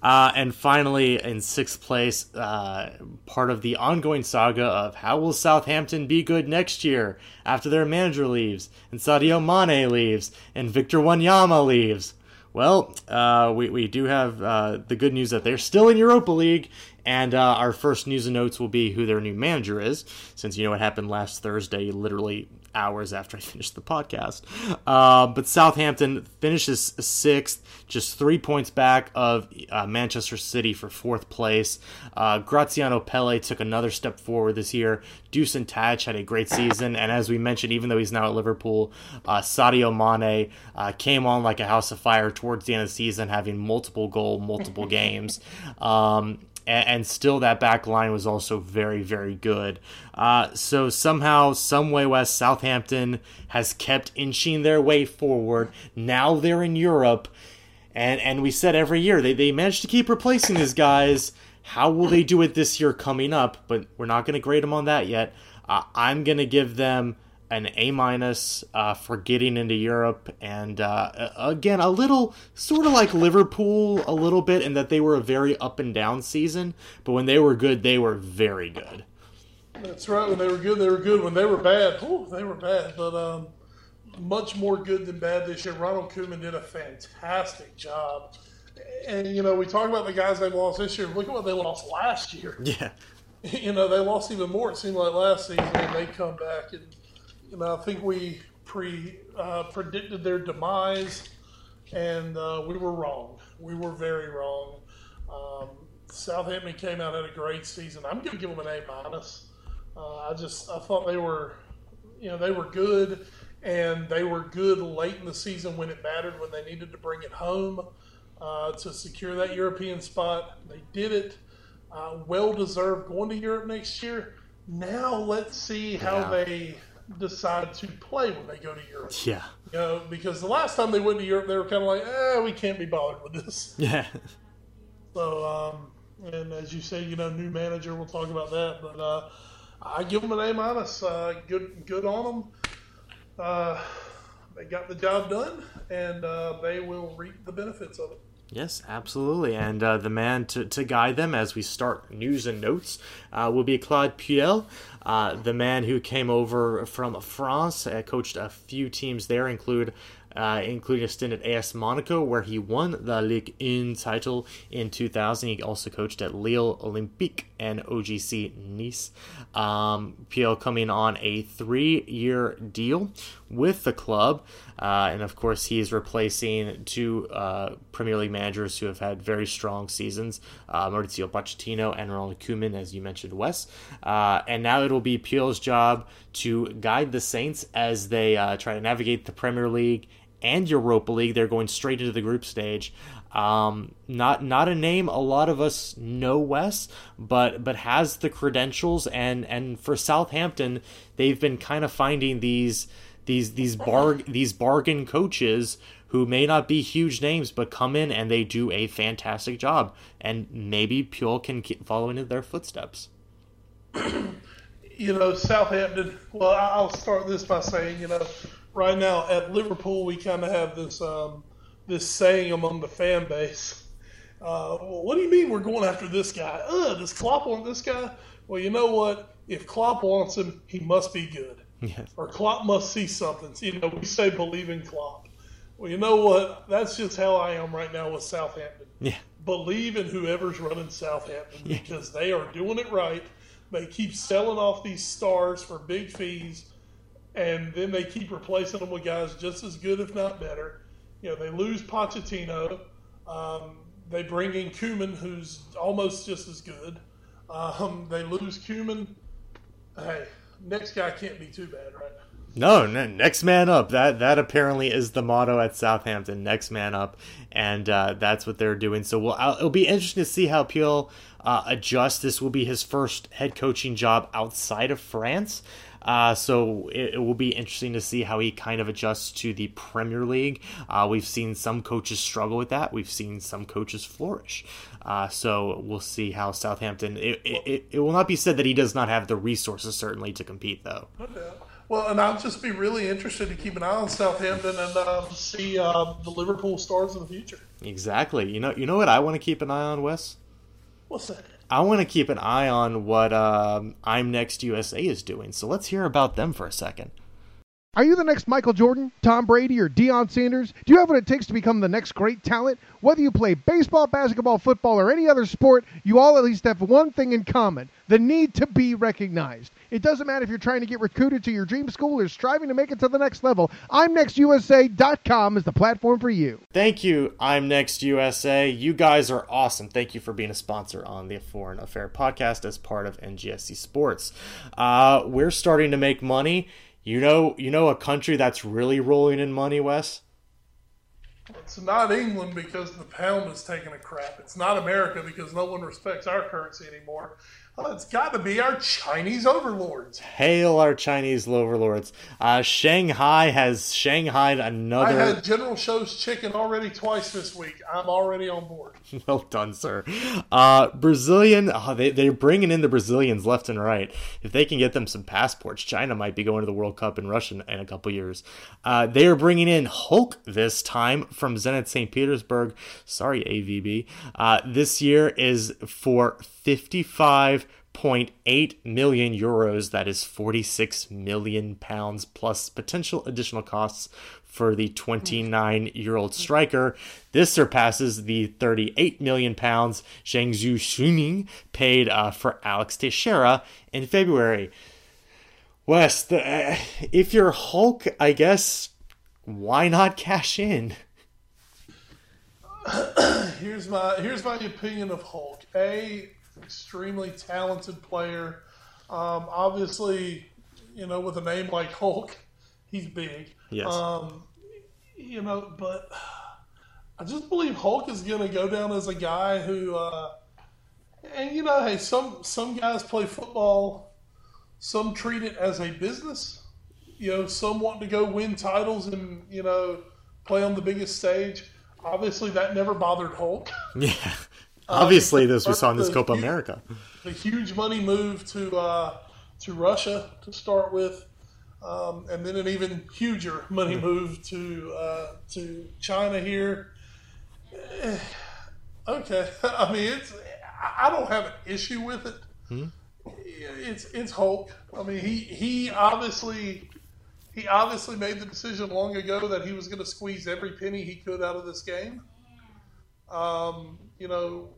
Uh, and finally, in sixth place, uh, part of the ongoing saga of how will Southampton be good next year after their manager leaves, and Sadio Mane leaves, and Victor Wanyama leaves. Well, uh, we, we do have uh, the good news that they're still in Europa League, and uh, our first news and notes will be who their new manager is, since you know what happened last Thursday, literally hours after I finished the podcast. Uh, but Southampton finishes sixth, just three points back of uh, Manchester City for fourth place. Uh, Graziano Pelle took another step forward this year. Dusan Tadic had a great season, and as we mentioned, even though he's now at Liverpool, uh, Sadio Mane uh, came on like a house of fire towards the end of the season, having multiple goal, multiple games. Um, and, and still that back line was also very, very good. Uh, so somehow, some way, West Southampton has kept inching their way forward. Now they're in Europe, and and we said every year they they managed to keep replacing these guys. How will they do it this year coming up? But we're not going to grade them on that yet. Uh, I'm going to give them an A minus uh, for getting into Europe, and uh, again a little sort of like Liverpool a little bit in that they were a very up and down season, but when they were good, they were very good. That's right. When they were good, they were good. When they were bad, whew, they were bad. But um, much more good than bad this year. Ronald Koeman did a fantastic job. And you know, we talk about the guys they've lost this year. Look at what they lost last year. Yeah. You know, they lost even more. It seemed like last season, and they come back and you know, I think we pre uh, predicted their demise, and uh, we were wrong. We were very wrong. Um, Southampton came out at a great season. I'm going to give them an A minus. Uh, I just I thought they were, you know, they were good, and they were good late in the season when it mattered when they needed to bring it home uh, to secure that European spot. They did it. Uh, well deserved going to Europe next year. Now let's see how yeah. they decide to play when they go to Europe. Yeah. You know, because the last time they went to Europe, they were kind of like, eh, we can't be bothered with this. Yeah. So, um, and as you say, you know, new manager, we'll talk about that. But uh, I give them an A minus. Uh, good, good on them. Uh, they got the job done, and uh, they will reap the benefits of it. Yes, absolutely. And uh, the man to, to guide them as we start news and notes uh, will be Claude Puel, uh, the man who came over from France, uh, coached a few teams there, include uh, including a stint at AS Monaco, where he won the Ligue 1 title in 2000. He also coached at Lille Olympique and OGC Nice. Um, Puel coming on a three year deal with the club. Uh, and of course, he is replacing two uh, Premier League managers who have had very strong seasons uh, Mauricio Pochettino and Ronald Koeman, as you mentioned, Wes. Uh, and now it'll be Puel's job to guide the Saints as they uh, try to navigate the Premier League and Europa League. They're going straight into the group stage. Um, not not a name a lot of us know Wes, but but has the credentials and and for Southampton, they've been kind of finding these these these bar these bargain coaches who may not be huge names but come in and they do a fantastic job and maybe Puel can keep following in their footsteps. You know, Southampton. Well, I'll start this by saying, you know, right now at Liverpool, we kind of have this um, this saying among the fan base. Uh, well, what do you mean we're going after this guy? Ugh, does Klopp want this guy? Well, you know what? If Klopp wants him, he must be good. Yes. Or Klopp must see something. You know, we say believe in Klopp. Well, you know what? That's just how I am right now with Southampton. Yeah. Believe in whoever's running Southampton yeah. because they are doing it right. They keep selling off these stars for big fees and then they keep replacing them with guys just as good, if not better. You know, they lose Pochettino. Um, they bring in Koeman, who's almost just as good. Um, they lose Koeman. Hey, next guy can't be too bad, right? No, no, next man up. That that apparently is the motto at Southampton. Next man up, and uh, that's what they're doing. So we'll, it'll be interesting to see how Puel uh, adjusts. This will be his first head coaching job outside of France. Uh, so it, it, will be interesting to see how he kind of adjusts to the Premier League. Uh, we've seen some coaches struggle with that. We've seen some coaches flourish. Uh, so we'll see how Southampton. It, it, it, will not be said that he does not have the resources certainly to compete though. Well, and I'll just be really interested to keep an eye on Southampton and uh, see uh, the Liverpool stars in the future. Exactly. You know, you know what I want to keep an eye on, Wes. What's that? I want to keep an eye on what um, I'm Next USA is doing. So let's hear about them for a second. Are you the next Michael Jordan, Tom Brady, or Deion Sanders? Do you have what it takes to become the next great talent? Whether you play baseball, basketball, football, or any other sport, you all at least have one thing in common the need to be recognized. It doesn't matter if you're trying to get recruited to your dream school or striving to make it to the next level. I'mNextUSA.com is the platform for you. Thank you, I'm Next USA. You guys are awesome. Thank you for being a sponsor on the Foreign Affair podcast as part of NGSC Sports. Uh, we're starting to make money you know, you know a country that's really rolling in money, Wes. It's not England because the pound is taking a crap. It's not America because no one respects our currency anymore. Oh, it's got to be our Chinese overlords. Hail our Chinese overlords. Uh, Shanghai has Shanghaied another. I had General Tso's chicken already twice this week. I'm already on board. well done, sir. Uh, Brazilian, oh, they, they're bringing in the Brazilians left and right. If they can get them some passports, China might be going to the World Cup in Russia in a couple years. Uh, they are bringing in Hulk this time from Zenit St. Petersburg. Sorry, AVB. Uh, this year is for 55.8 million euros. That is 46 million pounds plus potential additional costs for the 29 year old striker. This surpasses the 38 million pounds Jiangsu Suning paid uh, for Alex Teixeira in February. Wes, the, uh, if you're Hulk, I guess why not cash in? here's my here's my opinion of Hulk. A extremely talented player. Um, obviously, you know, with a name like Hulk, he's big. Yes. Um, you know, but I just believe Hulk is going to go down as a guy who, uh, and you know, hey, some some guys play football, some treat it as a business. You know, some want to go win titles and you know play on the biggest stage. Obviously, that never bothered Hulk. Yeah. Obviously, this we saw in this Copa huge, America. The huge money move to uh, to Russia to start with, um, and then an even huger money move to uh, to China here. Eh, Okay, I mean it's I don't have an issue with it. It's it's Hulk. I mean he he obviously he obviously made the decision long ago that he was going to squeeze every penny he could out of this game. Um, you know,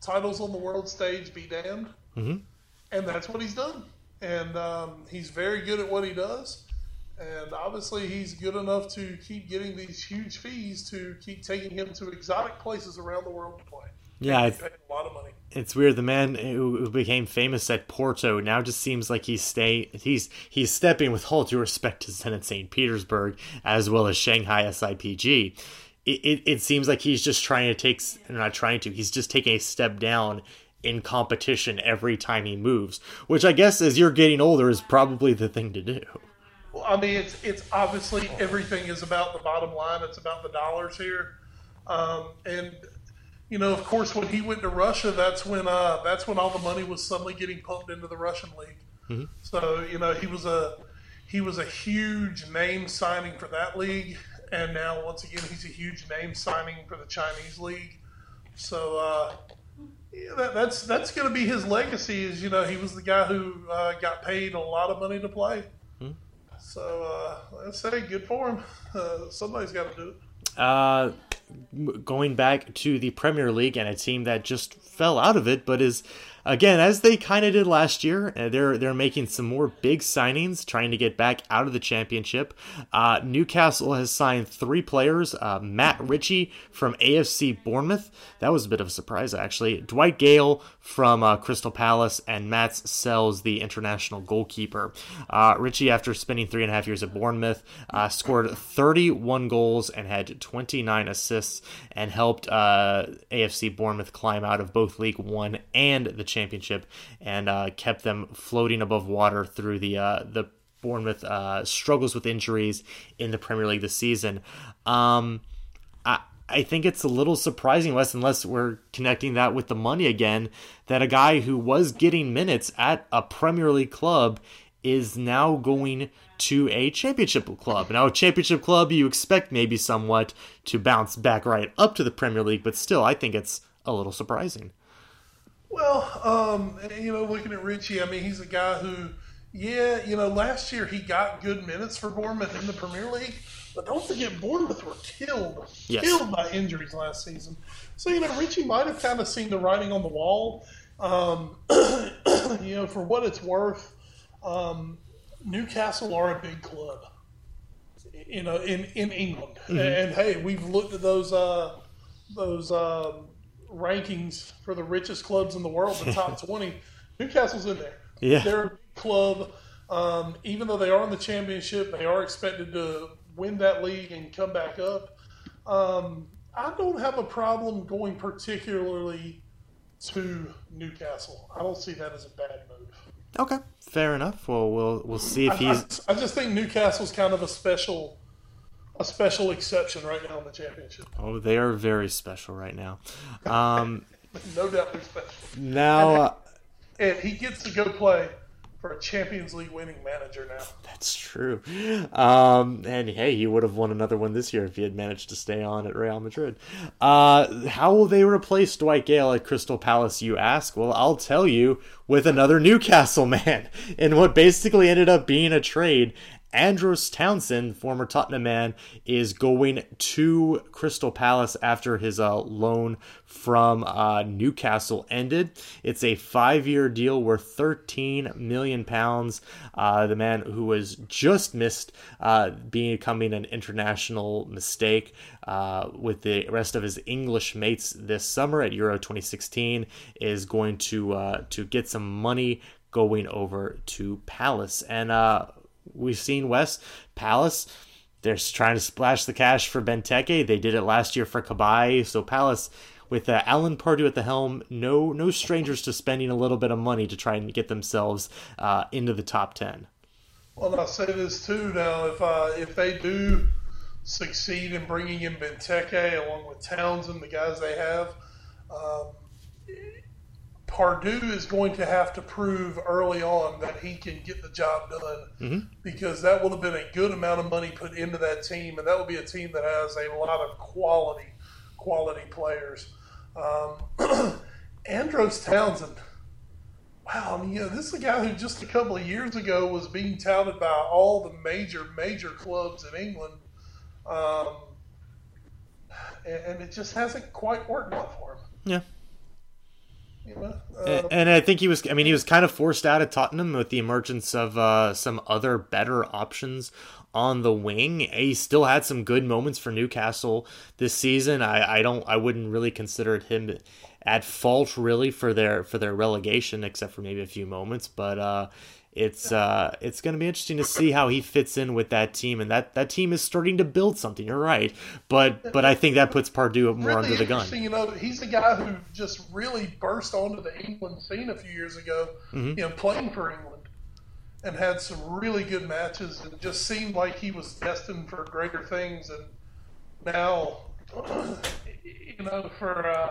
titles on the world stage be damned, Mhm. and that's what he's done. And um, he's very good at what he does. And obviously, he's good enough to keep getting these huge fees to keep taking him to exotic places around the world to play. Yeah, it's, a lot of money. it's weird. The man who became famous at Porto now just seems like he's stay he's he's stepping with all due respect to Zenit St. Petersburg as well as Shanghai SIPG. It, it, it seems like he's just trying to take not trying to he's just taking a step down in competition every time he moves, which I guess as you're getting older is probably the thing to do. Well, I mean, it's it's obviously everything is about the bottom line. It's about the dollars here, um, and you know, of course, when he went to Russia, that's when uh, that's when all the money was suddenly getting pumped into the Russian league. So you know, he was a he was a huge name signing for that league, and now once again, he's a huge name signing for the Chinese league. So uh, yeah, that, that's that's going to be his legacy. Is you know, he was the guy who uh, got paid a lot of money to play. So uh, let's say good for him. Uh, somebody's got to do it. Uh, going back to the Premier League and a team that just fell out of it, but is again as they kind of did last year. uh, They're they're making some more big signings, trying to get back out of the Championship. Uh, Newcastle has signed three players: uh, Matt Ritchie from AFC Bournemouth. That was a bit of a surprise, actually. Dwight Gayle from uh, Crystal Palace, and Matz Sels, the international goalkeeper. Uh, Ritchie, after spending three and a half years at Bournemouth, uh, scored 31 goals and had 29 assists, and helped AFC Bournemouth climb out of both League One and the Championship, and uh, kept them floating above water through the uh, the Bournemouth uh, struggles with injuries in the Premier League this season. Um, I I think it's a little surprising, Wes, unless we're connecting that with the money again, that a guy who was getting minutes at a Premier League club is now going to a championship club. Now, a championship club, you expect maybe somewhat to bounce back right up to the Premier League, but still, I think it's a little surprising. Well, um, you know, looking at Ritchie, I mean, he's a guy who, yeah, you know, last year he got good minutes for Bournemouth in the Premier League, but don't forget Bournemouth were killed, Yes. killed by injuries last season. So you know, Ritchie might have kind of seen the writing on the wall. Um, you know, for what it's worth, um, Newcastle are a big club. You know, in in England, and hey, we've looked at those uh, those um, rankings for the richest clubs in the world, the top 20. Newcastle's in there. Yeah. They're a big club. Um, even though they are in the championship, they are expected to win that league and come back up. Um, I don't have a problem going particularly to Newcastle. I don't see that as a bad move. Okay, fair enough. Well, we'll we'll see if I, he's. I, I just think Newcastle's kind of a special, a special exception right now in the championship. Oh, they are very special right now. Um, no doubt they're special. now, uh, And he gets to go play for a Champions League winning manager now. that's true. Um, and hey, he would have won another one this year if he had managed to stay on at Real Madrid. Uh, how will they replace Dwight Gayle at Crystal Palace? You ask. Well, I'll tell you with another Newcastle man in what basically ended up being a trade. Andros Townsend, former Tottenham man, is going to Crystal Palace after his uh, loan from uh, Newcastle ended. It's a five-year deal worth 13 million pounds. Uh, the man who was just missed uh, becoming an international mistake uh, with the rest of his English mates this summer at Euro 2016 is going to uh, to get some money going over to Palace and we've seen West Palace. They're trying to splash the cash for Benteke. They did it last year for Cabaye. So Palace, with uh, Alan Pardew at the helm, no no strangers to spending a little bit of money to try and get themselves uh, into the top ten. Well, I'll say this too. Now, if uh, if they do succeed in bringing in Benteke along with Townsend, the guys they have, um, Pardew is going to have to prove early on that he can get the job done mm-hmm. because that will have been a good amount of money put into that team, and that will be a team that has a lot of quality, quality players. Um, Andros Townsend, wow, I mean, you know, this is a guy who just a couple of years ago was being touted by all the major, major clubs in England, um, and, and it just hasn't quite worked out for him. Yeah. Uh, and, and, I think he was. I mean, he was kind of forced out of Tottenham with the emergence of uh, some other better options on the wing. He still had some good moments for Newcastle this season. I, I don't. I wouldn't really consider him at fault really for their for their relegation, except for maybe a few moments. But uh, it's uh, it's going to be interesting to see how he fits in with that team, and that, that team is starting to build something. You're right, but but I think that puts Pardew more really under the gun. You know, he's the guy who just really burst onto the England scene a few years ago. Mm-hmm. You know, playing for England, and had some really good matches, and just seemed like he was destined for greater things. And now, you know, for uh,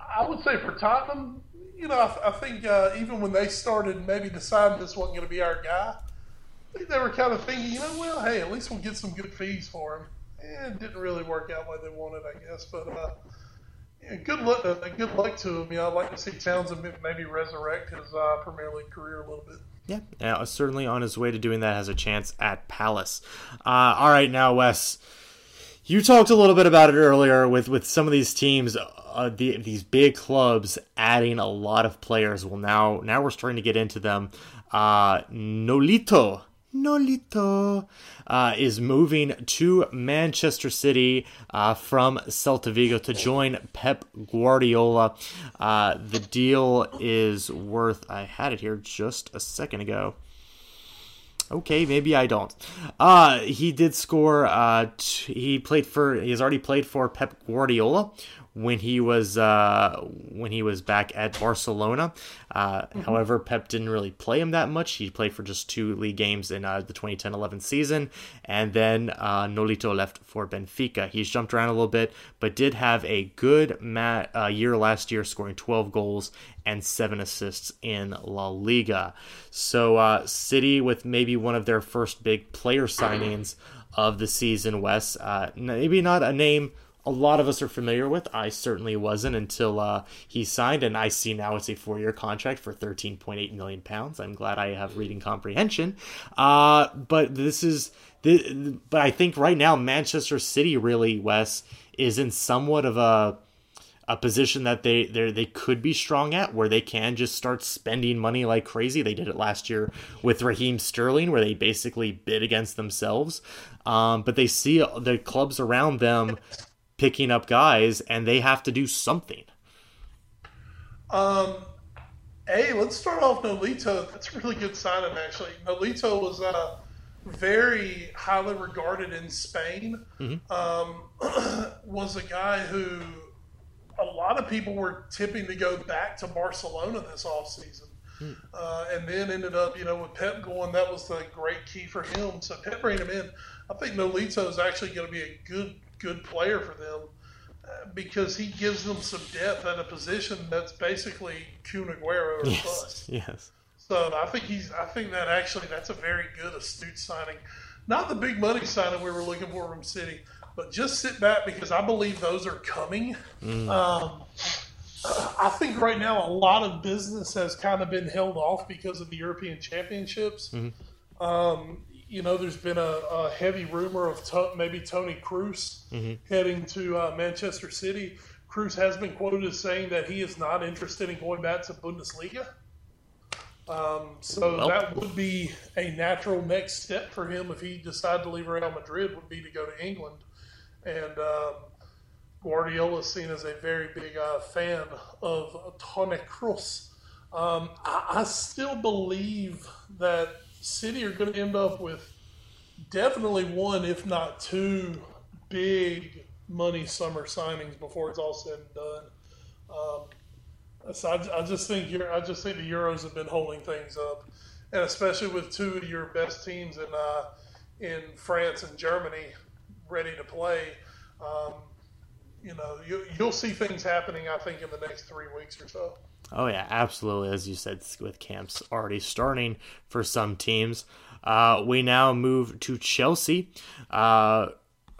I would say for Tottenham, you know, I, I think uh, even when they started maybe deciding this wasn't going to be our guy, I think they were kind of thinking, you know, well, hey, at least we'll get some good fees for him. And it didn't really work out like they wanted, I guess. But uh, yeah, good luck, uh, good luck to him. You know, I'd like to see Townsend maybe resurrect his uh, Premier League career a little bit. Yeah, yeah, certainly on his way to doing that has a chance at Palace. Uh, all right, now Wes, you talked a little bit about it earlier with with some of these teams uh, the, these big clubs adding a lot of players. Well, now now we're starting to get into them. Uh, Nolito. Nolito uh, is moving to Manchester City uh, from Celta Vigo to join Pep Guardiola. Uh, the deal is worth, I had it here just a second ago. Okay, maybe I don't. Uh, he did score. Uh, t- he played for. He has already played for Pep Guardiola, when he was uh, when he was back at Barcelona. Uh, mm-hmm. However, Pep didn't really play him that much. He played for just two league games in uh, the 2010-11 season, and then uh, Nolito left for Benfica. He's jumped around a little bit, but did have a good mat, uh, year last year, scoring 12 goals and seven assists in La Liga. So uh, City with maybe one of their first big player signings of the season. Wes, uh, maybe not a name a lot of us are familiar with. I certainly wasn't until uh, he signed, and I see now it's a four-year contract for 13.8 million pounds. I'm glad I have reading comprehension. Uh, but this is, but I think right now Manchester City really, Wes, is in somewhat of a a position that they they they could be strong at, where they can just start spending money like crazy. They did it last year with Raheem Sterling, where they basically bid against themselves. Um, but they see the clubs around them picking up guys, and they have to do something. Um, hey, let's start off Nolito. That's a really good signing, actually. Nolito was uh, very highly regarded in Spain. Mm-hmm. Um, was a guy who a lot of people were tipping to go back to Barcelona this offseason. Hmm. Uh, and then ended up, you know, with Pep going, that was the great key for him. So Pep bringing him in. I think Nolito is actually going to be a good, good player for them uh, because he gives them some depth at a position that's basically Kun Aguero or yes, bust. Yes. So I think he's. I think that actually that's a very good astute signing. Not the big money signing we were looking for from City, but just sit back because I believe those are coming. Mm. Um, I think right now a lot of business has kind of been held off because of the European Championships. Mm-hmm. Um, you know, there's been a, a heavy rumor of to- maybe Toni Kroos mm-hmm. heading to uh, Manchester City. Kroos has been quoted as saying that he is not interested in going back to Bundesliga. Um, so well. that would be a natural next step for him if he decided to leave Real Madrid. Would be to go to England, and um, Guardiola is seen as a very big uh, fan of Toni Kroos. Um, I, I, still believe that City are going to end up with definitely one, if not two, big money summer signings before it's all said and done. Um, so I, I, just think I just think the Euros have been holding things up, and especially with two of your best teams in uh, in France and Germany ready to play. Um, you know, you, you'll see things happening. I think in the next three weeks or so. Oh yeah, absolutely. As you said, with camps already starting for some teams, uh, we now move to Chelsea. Uh,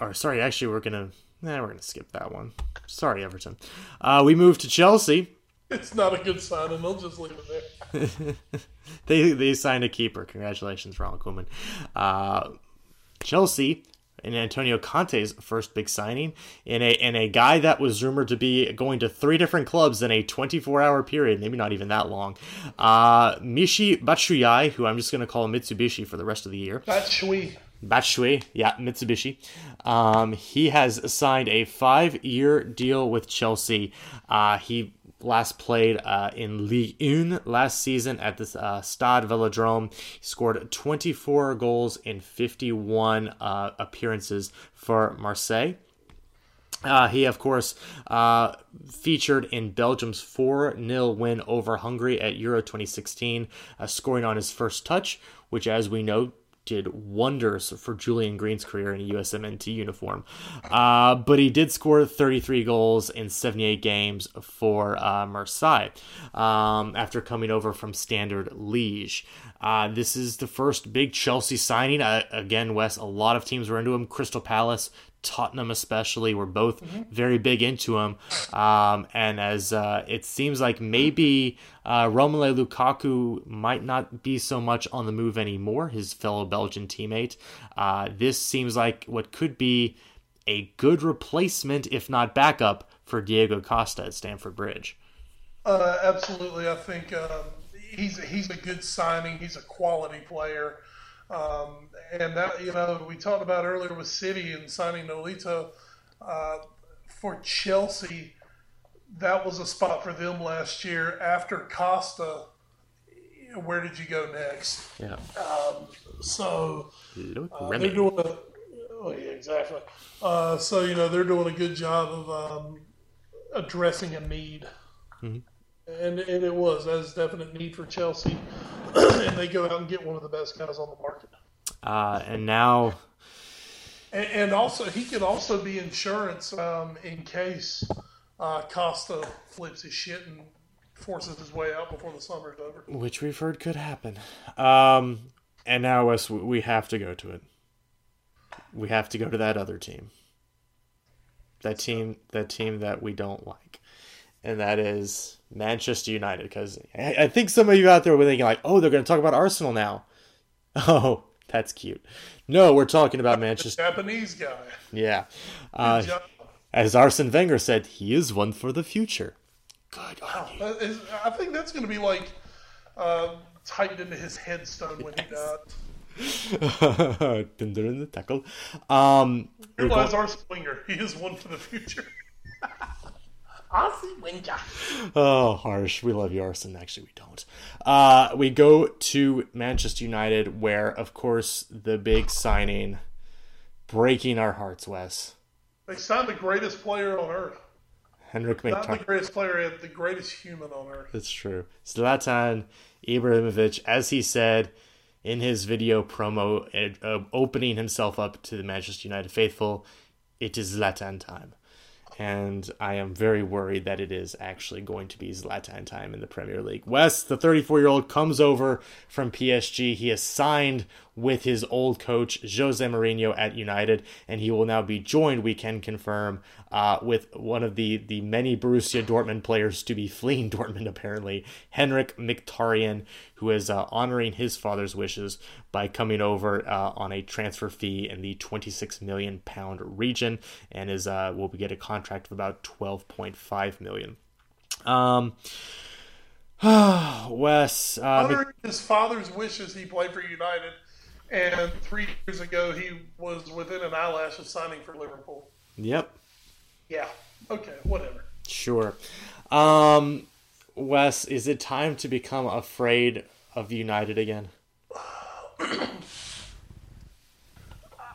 or sorry, actually, we're gonna. Nah, we're gonna skip that one. Sorry, Everton. Uh, we move to Chelsea. It's not a good sign, and they'll just leave it there. they they signed a keeper. Congratulations, Ronald Koeman. Uh, Chelsea in Antonio Conte's first big signing, in a in a guy that was rumored to be going to three different clubs in a 24 hour period, maybe not even that long. Uh, Michy Batshuayi, who I'm just going to call Mitsubishi for the rest of the year. Batshuayi. Batshuayi, yeah, Mitsubishi. Um, he has signed a five year deal with Chelsea. Uh, he last played uh, in Ligue 1 last season at the uh, Stade Velodrome. He scored 24 goals in 51 uh, appearances for Marseille. Uh, he, of course, uh, featured in Belgium's 4 0 win over Hungary at Euro 2016, uh, scoring on his first touch, which, as we know, did wonders for Julian Green's career in a USMNT uniform. Uh, but he did score 33 goals in 78 games for uh, Marseille um, after coming over from Standard Liège. Uh, this is the first big Chelsea signing. Uh, again, Wes, a lot of teams were into him. Crystal Palace Tottenham especially were both mm-hmm. very big into him. Um, and as uh, it seems like maybe uh, Romelu Lukaku might not be so much on the move anymore, his fellow Belgian teammate. Uh, this seems like what could be a good replacement, if not backup, for Diego Costa at Stamford Bridge. Uh, absolutely, I think um, he's he's a good signing. He's a quality player. Um, and that, you know, we talked about earlier with City and signing Nolito uh, for Chelsea. That was a spot for them last year. After Costa, where did you go next? Yeah. Um, so uh, they're doing a, oh yeah, exactly. Uh, so you know they're doing a good job of um, addressing a need. Mm-hmm and, and it was as definite need for Chelsea, and they go out and get one of the best guys on the market. Uh, and now, and, and, also he could also be insurance um, in case uh, Costa flips his shit and forces his way out before the summer's over, which we've heard could happen. Um, and now, Wes, we have to go to it. We have to go to that other team. That team, that team that we don't like, and that is Manchester United because I, think some of you out there were thinking like, oh, they're going to talk about Arsenal now. Oh, that's cute. No, we're talking about Manchester. Japanese guy. Yeah. Uh, as Arsene Wenger said, he is one for the future. Good. Wow. I think that's going to be like uh, typed into his headstone when yes. he died. Tinder in the tackle. Um, Realize Arsene Wenger, he is one for the future. Arsene Wenger. Oh, harsh. We love you, Arsene. Actually, we don't. Uh, we go to Manchester United, where, of course, the big signing, breaking our hearts, Wes. They signed the greatest player on earth. Henrik Not the greatest player, the greatest human on earth. That's true. Zlatan Ibrahimovic, as he said in his video promo uh, opening himself up to the Manchester United faithful, it is Zlatan time. And I am very worried that it is actually going to be Zlatan time in the Premier League. Wes, the 34 year old, comes over from PSG. He is signed with his old coach, Jose Mourinho, at United, and he will now be joined, we can confirm, uh, with one of the, the many Borussia Dortmund players to be fleeing Dortmund, apparently, Henrikh Mkhitaryan, who is uh, honoring his father's wishes by coming over uh, on a transfer fee in the 26 million pound region, and is uh, will get a contract of about 12.5 million. Um, Wes, uh, Honoring his father's wishes, he played for United, and three years ago he was within an eyelash of signing for Liverpool. yep, Yeah. Okay. Whatever. Sure. Um, Wes, is it time to become afraid of United again?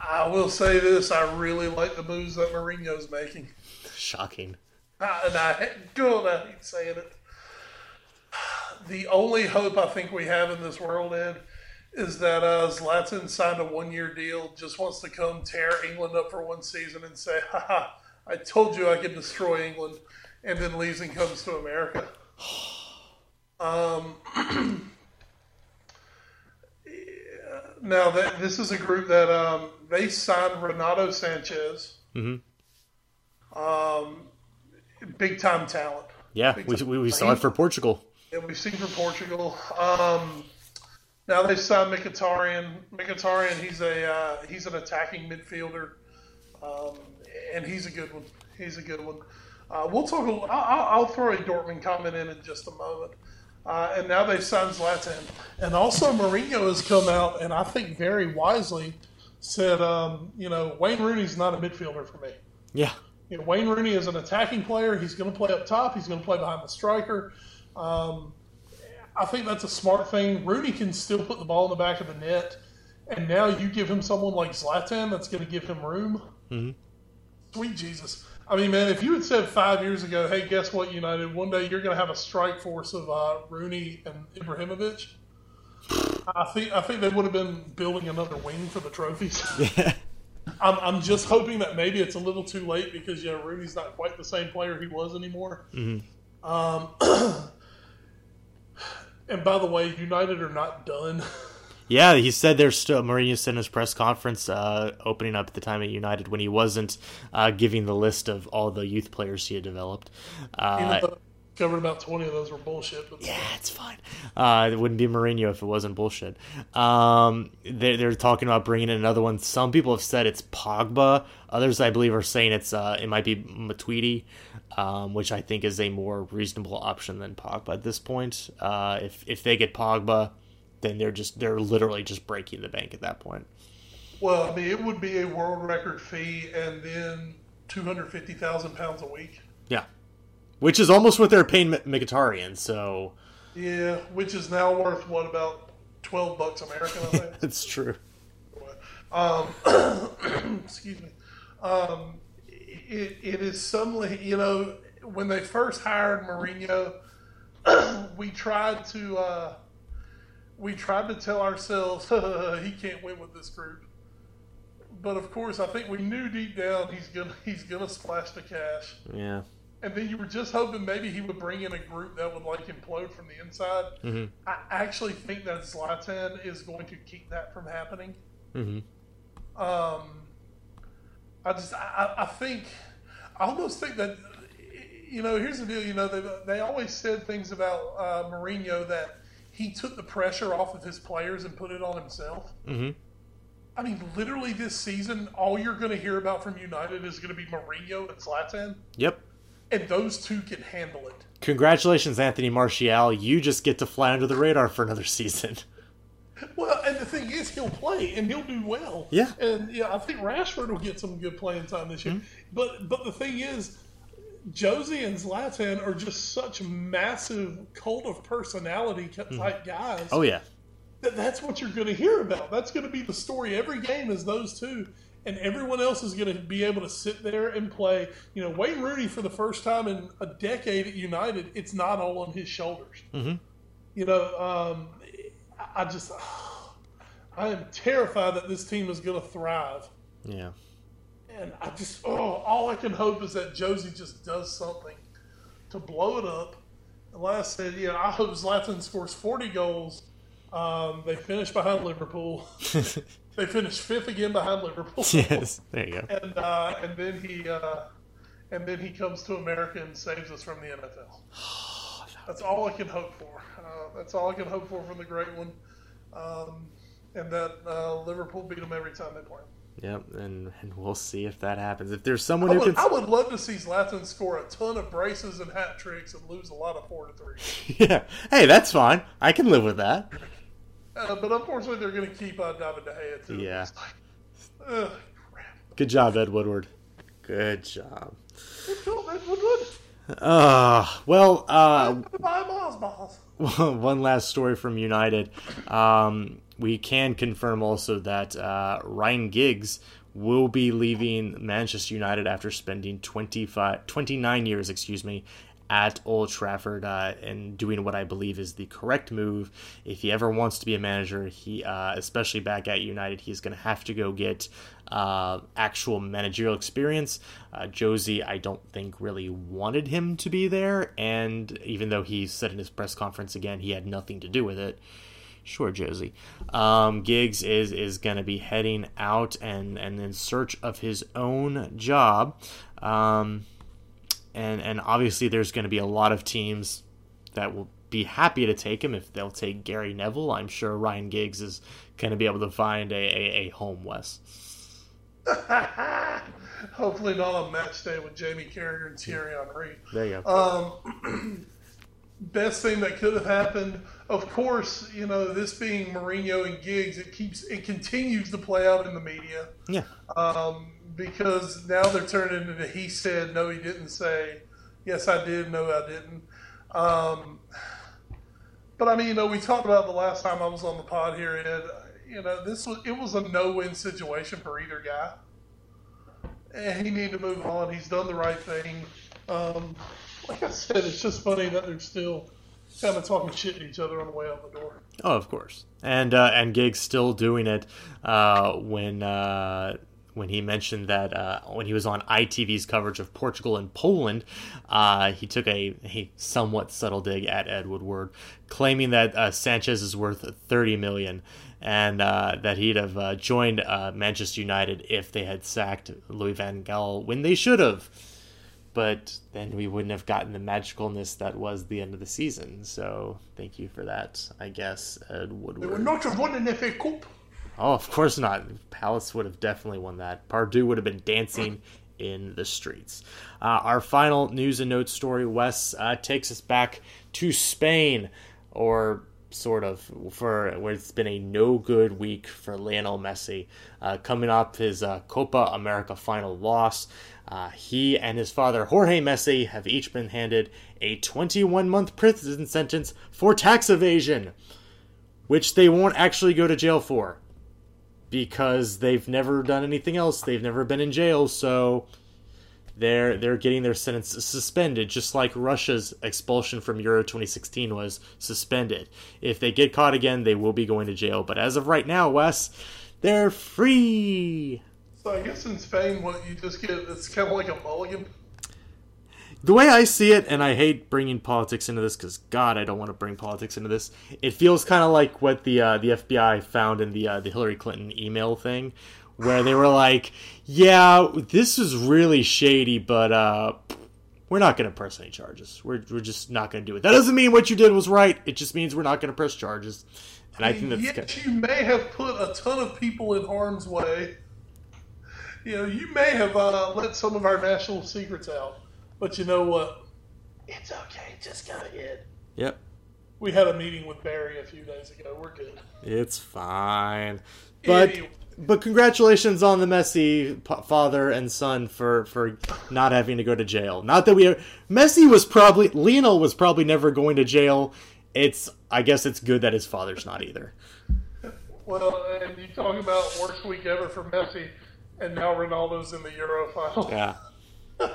I will say this: I really like the moves that Mourinho's making. Shocking. Uh, and I God, I hate saying it. The only hope I think we have in this world, Ed, is that uh, Zlatan signed a one-year deal, just wants to come tear England up for one season and say, "Ha ha! I told you I could destroy England," and then leaves and comes to America. Um. Now that this is a group that um, they signed Renato Sanches, Mhm. um, big time talent. Yeah, Big we, we, we saw it for Portugal. that we've seen from Portugal. Um, now they've signed Mkhitaryan. Mkhitaryan, he's a uh, he's an attacking midfielder, um, and he's a good one. He's a good one. Uh, we'll talk. A, I'll, I'll throw a Dortmund comment in in just a moment. Uh, and now they've signed Zlatan, and also Mourinho has come out and I think very wisely said, um, you know, Wayne Rooney's not a midfielder for me. Yeah. You know, Wayne Rooney is an attacking player. He's going to play up top. He's going to play behind the striker. Um, I think that's a smart thing. Rooney can still put the ball in the back of the net, and now you give him someone like Zlatan that's going to give him room. Mhm. Sweet Jesus! I mean, man, if you had said five years ago, "Hey, guess what, United? One day you're going to have a strike force of uh, Rooney and Ibrahimovic," I think I think they would have been building another wing for the trophies. I'm, I'm just hoping that maybe it's a little too late because yeah, Rooney's not quite the same player he was anymore. Um, and by the way, United are not done. Yeah, he said there's still Mourinho said in his press conference uh, opening up at the time at United when he wasn't uh, giving the list of all the youth players he had developed. Uh, covered about 20 of those were bullshit. Yeah, it's fine. Uh, it wouldn't be Mourinho if it wasn't bullshit. Um, they're, they're talking about bringing in another one. Some people have said it's Pogba. Others, I believe, are saying it's uh, it might be Matuidi, um, which I think is a more reasonable option than Pogba at this point. Uh, if if they get Pogba, then they're just they're literally just breaking the bank at that point. Well, I mean, it would be a world record fee and then 250,000 pounds a week. Yeah, which is almost what they're paying Mkhitaryan. So Yeah, which is now worth, what, about 12 bucks American, I think? it's true. Um, excuse me. Um, it, it is suddenly, you know, when they first hired Mourinho, we tried to uh, we tried to tell ourselves he can't win with this group. But of course, I think we knew deep down he's gonna he's gonna splash the cash. Yeah. And then you were just hoping maybe he would bring in a group that would like implode from the inside. hmm I actually think that Zlatan is going to keep that from happening. hmm Um, I just, I, I think, I almost think that, you know, here's the deal. You know, they, they always said things about uh, Mourinho that he took the pressure off of his players and put it on himself. hmm I mean, literally this season, all you're going to hear about from United is going to be Mourinho and Zlatan, Yep. and those two can handle it. Congratulations, Anthony Martial. You just get to fly under the radar for another season. Well, and the thing is, he'll play and he'll do well. Yeah. and yeah, I think Rashford will get some good playing time this year. But but the thing is, Josie and Zlatan are just such massive cult of personality type guys. Oh yeah. that that's what you're going to hear about. That's going to be the story every game is those two. and everyone else is going to be able to sit there and play. You know, Wayne Rooney for the first time in a decade at United, it's not all on his shoulders. Mm-hmm. You know, um, I just I am terrified that this team is going to thrive. Yeah. And I just oh, all I can hope is that Josie just does something to blow it up. And like I said, yeah, I hope Zlatan scores 40 goals. Um, they finish behind Liverpool. they finish fifth again behind Liverpool. yes, there you go. And uh, and then he uh, and then he comes to America and saves us from the NFL. that's all I can hope for. Uh, that's all I can hope for from the great one. Um, and that uh, Liverpool beat them every time they play. Yep, and, and we'll see if that happens. If there's someone I who would, can, I would love to see Zlatan score a ton of braces and hat tricks and lose a lot of four to three. yeah, hey, that's fine. I can live with that. Uh, but unfortunately, they're going to keep uh, David De Gea too. Yeah. Like, ugh, Good job, Ed Woodward. Good job. Good job, Ed Woodward. Uh, well, uh, Bye, boss. one last story from United. Um, we can confirm also that uh, Ryan Giggs will be leaving Manchester United after spending 25, 29 years, excuse me, at Old Trafford uh, and doing what I believe is the correct move. If he ever wants to be a manager, he uh, especially back at United, he's going to have to go get uh, actual managerial experience. Uh, Josie, I don't think really wanted him to be there, and even though he said in his press conference again he had nothing to do with it. Sure, Josie. Um, Giggs is is going to be heading out and and in search of his own job. Um, and and obviously there's going to be a lot of teams that will be happy to take him if they'll take Gary Neville. I'm sure Ryan Giggs is going to be able to find a, a, a home, Wes. Hopefully not on match day with Jamie Carragher and Thierry Henry. There you go. Um, best thing that could have happened, of course, you know, this being Mourinho and Giggs, it keeps it continues to play out in the media. Yeah. Um, because now they're turning into he said, no, he didn't say, yes, I did, no, I didn't. Um, but I mean, you know, we talked about the last time I was on the pod here, Ed. You know, this was it was a no-win situation for either guy, and he needed to move on. He's done the right thing. Um, like I said, it's just funny that they're still kind of talking shit to each other on the way out the door. Oh, of course, and uh, and Giggs still doing it uh, when uh, when he mentioned that uh, when he was on ITV's coverage of Portugal and Poland, uh, he took a, a somewhat subtle dig at Ed Woodward, claiming that uh, Sanches is worth 30 million and uh, that he'd have uh, joined uh, Manchester United if they had sacked Louis van Gaal when they should have. But then we wouldn't have gotten the magicalness that was the end of the season. So thank you for that, I guess, Ed Woodward. They would not have won an FA Cup. Oh, of course not. Palace would have definitely won that. Pardew would have been dancing in the streets. Uh, our final news and notes story, Wes, uh, takes us back to Spain, or sort of, for where it's been a no good week for Lionel Messi. Uh, coming up his uh, Copa America final loss. Uh, he and his father, Jorge Messi, have each been handed a 21 month prison sentence for tax evasion, which they won't actually go to jail for because they've never done anything else. They've never been in jail, so they're they're getting their sentence suspended, just like Russia's expulsion from Euro 2016 was suspended. If they get caught again, they will be going to jail. But as of right now, Wes, they're free. So I guess in Spain, what you just get it's kind of like a mulligan. The way I see it, and I hate bringing politics into this because God, I don't want to bring politics into this. It feels kind of like what the uh, the FBI found in the uh, the Hillary Clinton email thing, where they were like, "Yeah, this is really shady, but uh, we're not going to press any charges. We're we're just not going to do it. That doesn't mean what you did was right. It just means we're not going to press charges." And I think that's Yet good. you may have put a ton of people in harm's way. You know, you may have uh, let some of our national secrets out, but you know what? It's okay. Just go ahead. Yep, We had a meeting with Barry a few days ago. We're good. it's fine. But Anyway. but congratulations on the Messi p- father and son for for not having to go to jail. Not that we are Messi was probably Lionel was probably never going to jail. It's I guess it's good that his father's not either. Well, and you talk about worst week ever for Messi. And now Ronaldo's in the Euro final. Yeah.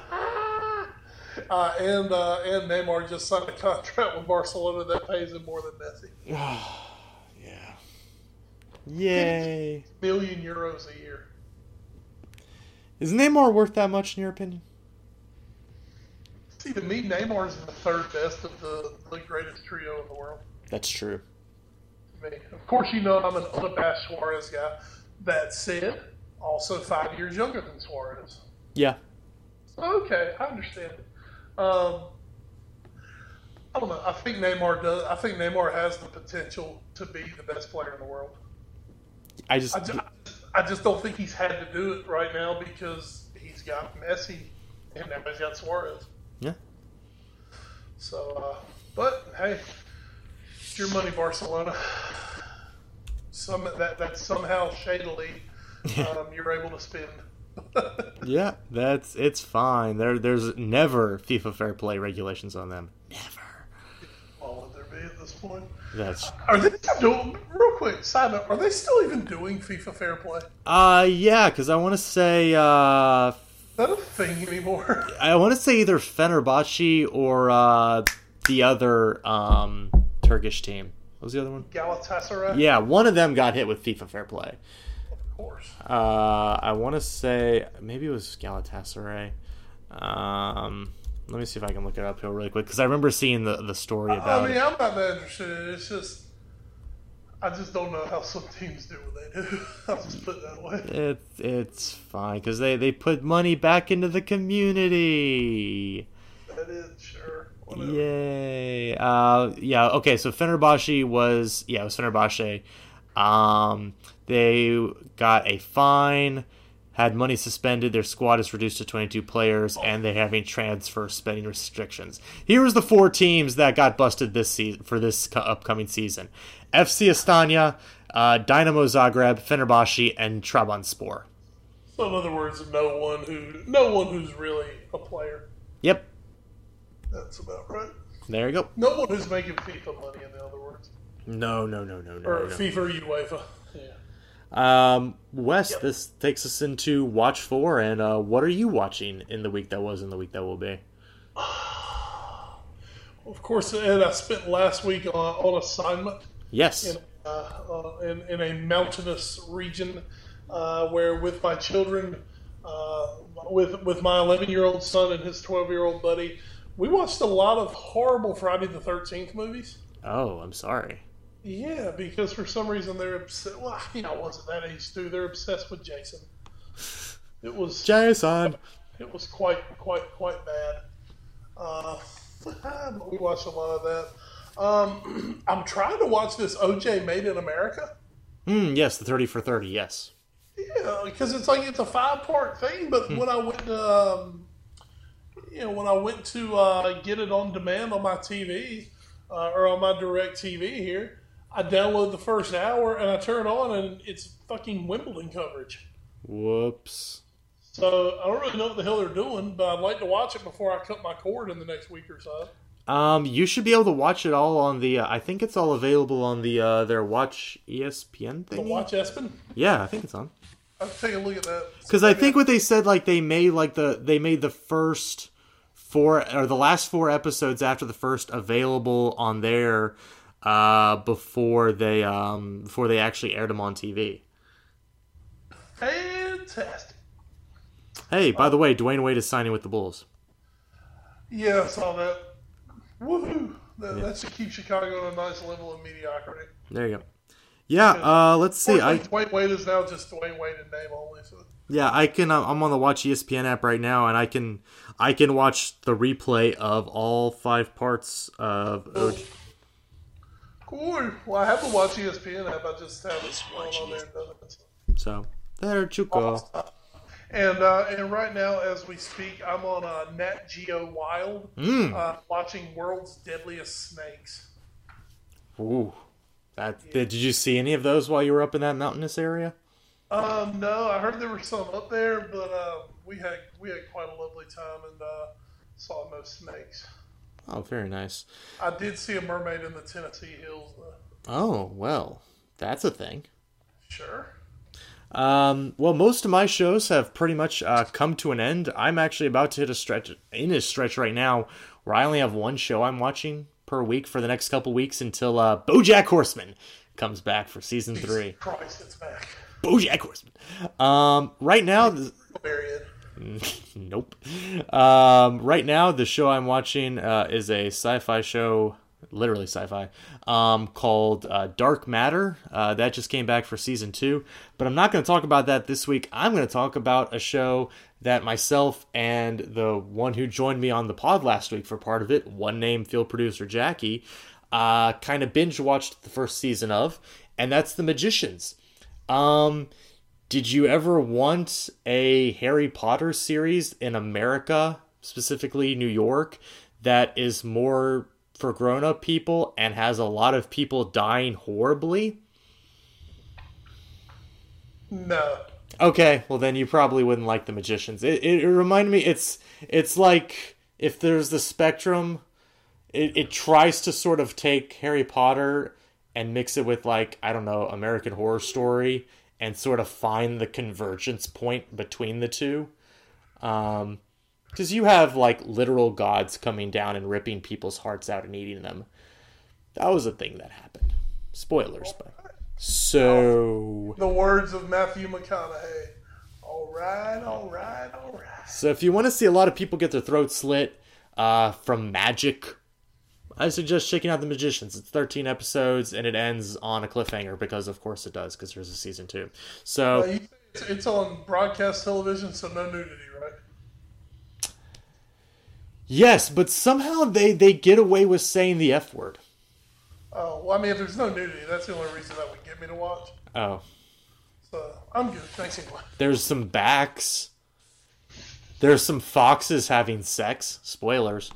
Uh, and uh, and Neymar just signed a contract with Barcelona that pays him more than Messi, yeah. Yay. million euros a year. Is Neymar worth that much in your opinion? See, to me, Neymar is the third best of the, the greatest trio in the world. That's true. To me, of course, you know I'm an unabashed Suarez guy. That said, also five years younger than Suarez. Yeah. Okay, I understand. Um, I don't know. I think Neymar does. I think Neymar has the potential to be the best player in the world. I just I just, I just don't think he's had to do it right now because he's got Messi and now he's got Suarez. yeah. So, uh, but hey, it's your money, Barcelona. Some that that somehow shadily um, you're able to spend. Yeah, that's it's fine. There there's never FIFA fair play regulations on them. Never. All would there be at this point? That's Are they still doing? Real quick, side note: Are they still even doing FIFA Fair Play? uh yeah, cuz I want to say uh Is that a thing anymore? I want to say either Fenerbahce or uh the other um Turkish team. What was the other one? Galatasaray. Yeah, one of them got hit with FIFA fair play. Course. Uh, I want to say maybe it was Galatasaray. Um, let me see if I can look it up here really quick because I remember seeing the the story about I mean, it. I'm not that interested in it. It's just, I just don't know how some teams do what they do. I'll just put it that way. It's it's fine because they they put money back into the community. That is sure. Whatever. Yay! Uh, yeah. Okay. So Fenerbahce was yeah, it was Fenerbahce. Um, they got a fine, had money suspended. Their squad is reduced to 22 players, and they're having transfer spending restrictions. Here's the four teams that got busted this season for this upcoming season: FC Astana, uh, Dynamo Zagreb, Fenerbahce, and Trabzonspor. So in other words, no one who, no one who's really a player. Yep. That's about right. There you go. No one who's making FIFA money. In other words, No, no, no, no, no. or no. FIFA or UEFA. Um, Wes, this takes us into Watch Four, and uh, what are you watching in the week that was and the week that will be? Of course, Ed, I spent last week on, on assignment. Yes. in, uh, uh, in, in a mountainous region uh, where with my children, uh, with with my 11 year old son and his 12 year old buddy, we watched a lot of horrible Friday the 13th movies. Oh, I'm sorry. Yeah, because for some reason they're obsessed. Well, you know, I wasn't that age too. They're obsessed with Jason. It was Jason. it was quite quite quite bad. Uh, but we watched a lot of that. Um, I'm trying to watch this OJ Made in America. Hmm. Yes, the thirty for thirty. Yes. Yeah, because it's like it's a five part thing. But when I went to, um, you know, when I went to uh, get it on demand on my TV uh, or on my DirecTV here, I download the first hour and I turn it on and it's fucking Wimbledon coverage. Whoops. So I don't really know what the hell they're doing, but I'd like to watch it before I cut my cord in the next week or so. Um, you should be able to watch it all on the. Uh, I think it's all available on the uh, their Watch ESPN The thing. Watch Espen. Yeah, I think it's on. I'll take a look at that. Because I think what they said, like they made like the they made the first four or the last four episodes after the first available on there uh, before they um before they actually aired them on TV. fantastic. Hey, by the way, Dwyane Wade is signing with the Bulls. Yeah, I saw that. Woohoo! That, that should keep Chicago at a nice level of mediocrity. There you go. Yeah, uh, let's see. I Dwyane Wade is now just Dwyane Wade in name only. So yeah, I can. uh, I'm on the Watch ESPN app right now, and I can I can watch the replay of all five parts of. OJ. Cool. Well, I have to watch ESPN app. I just haven't gone on there and done it. So there you go. And uh, and right now, as we speak, I'm on uh, Nat Geo Wild, Mm. uh, watching World's Deadliest Snakes. Ooh, that did, did you see any of those while you were up in that mountainous area? Um, no, I heard there were some up there, but uh, we had we had quite a lovely time and uh, saw no snakes. Oh, very nice. I did see a mermaid in the Tennessee hills, though. Oh well, that's a thing. Sure. Um, well, most of my shows have pretty much uh, come to an end. I'm actually about to hit a stretch in a stretch right now where I only have one show I'm watching per week for the next couple weeks until uh, BoJack Horseman comes back for season Jesus three. Christ, it's back. BoJack Horseman. Um, right now, nope. Um, right now, the show I'm watching uh, is a sci-fi show, literally sci-fi, um, called uh, Dark Matter. Uh, that just came back for season two, but I'm not going to talk about that this week. I'm going to talk about a show that myself and the one who joined me on the pod last week for part of it, one name field producer Jackie, uh, kind of binge watched the first season of, and that's The Magicians. Um, did you ever want a Harry Potter series in America, specifically New York, that is more for grown up people and has a lot of people dying horribly? No. Okay, well then you probably wouldn't like the magicians. It it, it reminded me it's it's like if there's the spectrum, it, it tries to sort of take Harry Potter and mix it with like, I don't know, American horror story and sort of find the convergence point between the two. Um because you have like literal gods coming down and ripping people's hearts out and eating them. That was a thing that happened. Spoilers, but so The words of Matthew McConaughey. All right, all right, all right. So if you want to see a lot of people get their throats slit uh, from magic, I suggest checking out The Magicians. It's 13 episodes and it ends on a cliffhanger because, of course, it does because there's a season two. So Uh, it's, it's on broadcast television, so no nudity, right? yes, but somehow they they get away with saying the F word. Oh, well, I mean, if there's no nudity, that's the only reason that would get me to watch. Oh, So I'm good. Thanks anyway. there's some backs. There's some foxes having sex. Spoilers.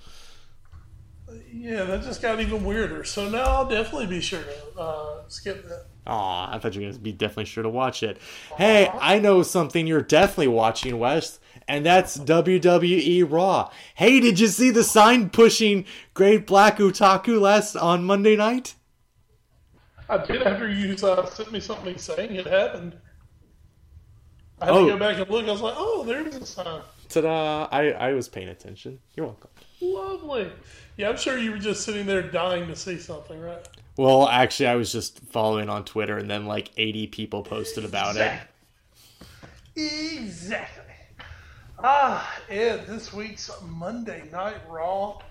Yeah, that just got even weirder. So now I'll definitely be sure to uh, skip that. Aw, I thought you were going to be definitely sure to watch it. Hey, I know something you're definitely watching, Wes, and that's WWE Raw. Hey, did you see the sign pushing Great Black Utaku last on Monday night? I did after you uh, sent me something saying it happened. I had Oh. to go back and look. I was like, oh, there's a sign. Ta-da! I, I was paying attention. You're welcome. Lovely. Yeah, I'm sure you were just sitting there dying to see something, right? Well, actually, I was just following on Twitter, and then like 80 people posted about it. Exactly. Ah, Ed, this week's Monday Night Raw.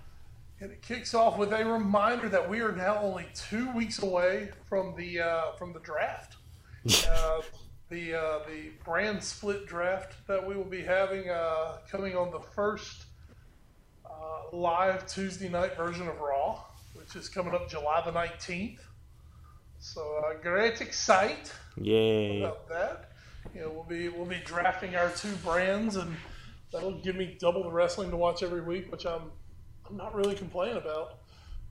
And it kicks off with a reminder that we are now only two weeks away from the uh, from the draft. Uh, the uh, the brand split draft that we will be having uh, coming on the first uh, live Tuesday night version of Raw, which is coming up July the nineteenth. So uh, great excite Yay! about that. You know, we'll be we'll be drafting our two brands, and that'll give me double the wrestling to watch every week, which I'm I'm not really complaining about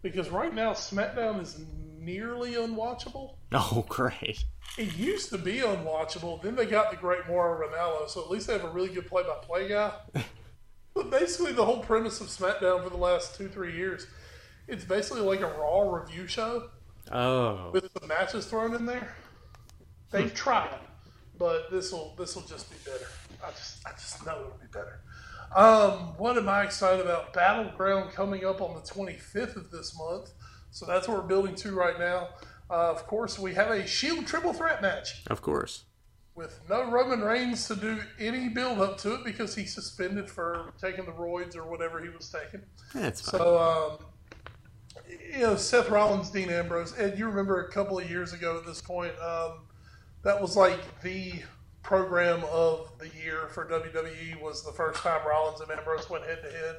because right now SmackDown is nearly unwatchable. Oh, great! It used to be unwatchable. Then they got the great Mauro Ranallo, so at least they have a really good play-by-play guy. but basically, the whole premise of SmackDown for the last two three years, it's basically like a Raw review show Oh, with some matches thrown in there. They've tried, but this will this will just be better. I just I just know it'll be better. Um, what am I excited about? Battleground coming up on the 25th of this month, so that's what we're building to right now. Uh, of course, we have a Shield triple threat match of course. With no Roman Reigns to do any build up to it because he's suspended for taking the roids or whatever he was taking. That's fine. So, um, you know, Seth Rollins, Dean Ambrose, Ed, you remember a couple of years ago at this point, um, that was like the program of the year for WWE was the first time Rollins and Ambrose went head to head.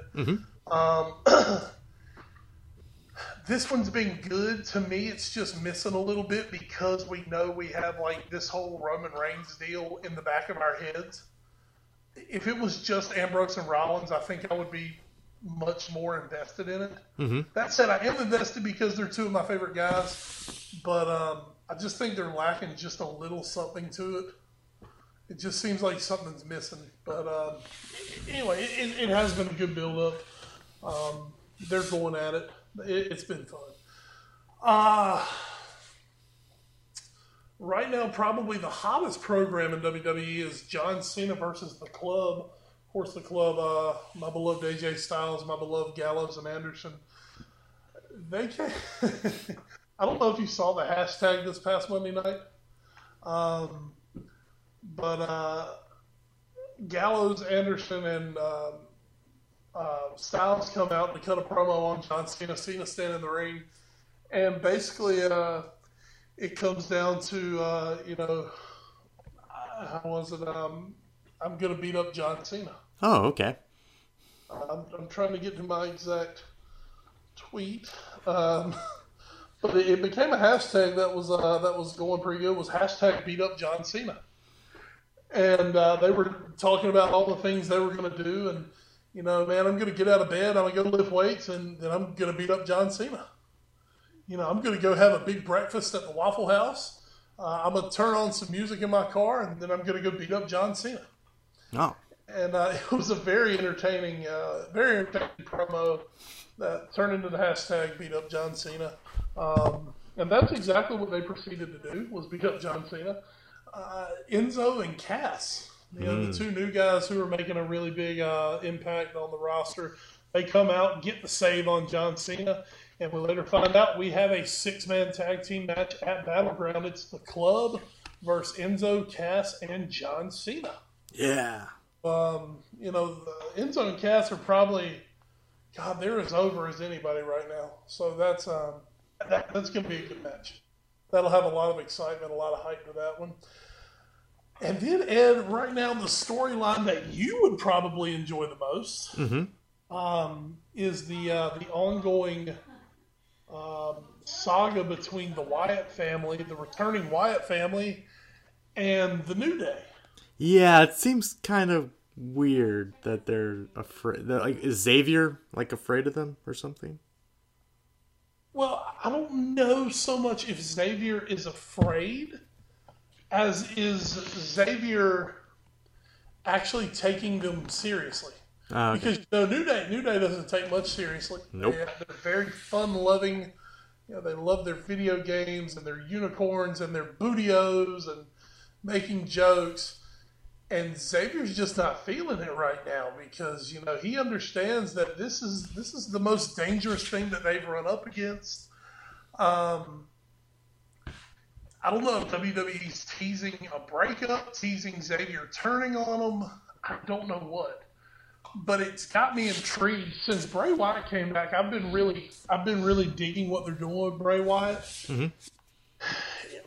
This one's been good to me. It's just missing a little bit because we know we have like this whole Roman Reigns deal in the back of our heads. If it was just Ambrose and Rollins, I think I would be much more invested in it. That said, I am invested because they're two of my favorite guys, but um, I just think they're lacking just a little something to it. It just seems like something's missing. But um, anyway, it, it, it has been a good build up. Um, they're going at it. It it's been fun. Uh, right now, probably the hottest program in WWE is John Cena versus the Club. Of course, the Club, uh, my beloved AJ Styles, my beloved Gallows and Anderson. They can I don't know if you saw the hashtag this past Monday night, um, but uh, Gallows, Anderson, and um, uh, Styles come out to cut a promo on John Cena. Cena stand in the ring, and basically, uh, it comes down to uh, you know, how was it? Um, I'm gonna beat up John Cena. Oh, okay. I'm, I'm trying to get to my exact tweet, um, but it, it, became a hashtag that was uh, that was going pretty good. Was hashtag beat up John Cena, and uh, they were talking about all the things they were going to do, and you know, man, I'm going to get out of bed, I'm going to go lift weights, and then I'm going to beat up John Cena. You know, I'm going to go have a big breakfast at the Waffle House. Uh, I'm going to turn on some music in my car, and then I'm going to go beat up John Cena. Oh. And uh, it was a very entertaining, uh, very entertaining promo that turned into the hashtag beat up John Cena. Um, and that's exactly what they proceeded to do was beat up John Cena. Uh, Enzo and Cass you know, mm. the two new guys who are making a really big uh, impact on the roster. They come out and get the save on John Cena, and we later find out we have a six-man tag team match at Battleground. It's the Club versus Enzo, Cass, and John Cena. Yeah. Um, you know, Enzo and Cass are probably, God, they're as over as anybody right now. So that's um, that, that's going to be a good match. That'll have a lot of excitement, a lot of hype to that one. And then Ed, right now the storyline that you would probably enjoy the most mm-hmm. um, is the uh, the ongoing um, saga between the Wyatt family, the returning Wyatt family, and the New Day. Yeah, it seems kind of weird that they're afraid. Like, is Xavier like afraid of them or something? Well, I don't know so much if Xavier is afraid as is Xavier actually taking them seriously. Uh, okay. Because you know, New Day, New Day doesn't take much seriously. Nope. They, are very fun-loving. You know, they love their video games and their unicorns and their Booty-O's and making jokes. And Xavier's just not feeling it right now because you know he understands that this is this is the most dangerous thing that they've run up against. Um, I don't know if WWE's teasing a breakup, teasing Xavier turning on him. I don't know what, but it's got me intrigued since Bray Wyatt came back. I've been really, I've been really digging what they're doing with Bray Wyatt. Mm-hmm.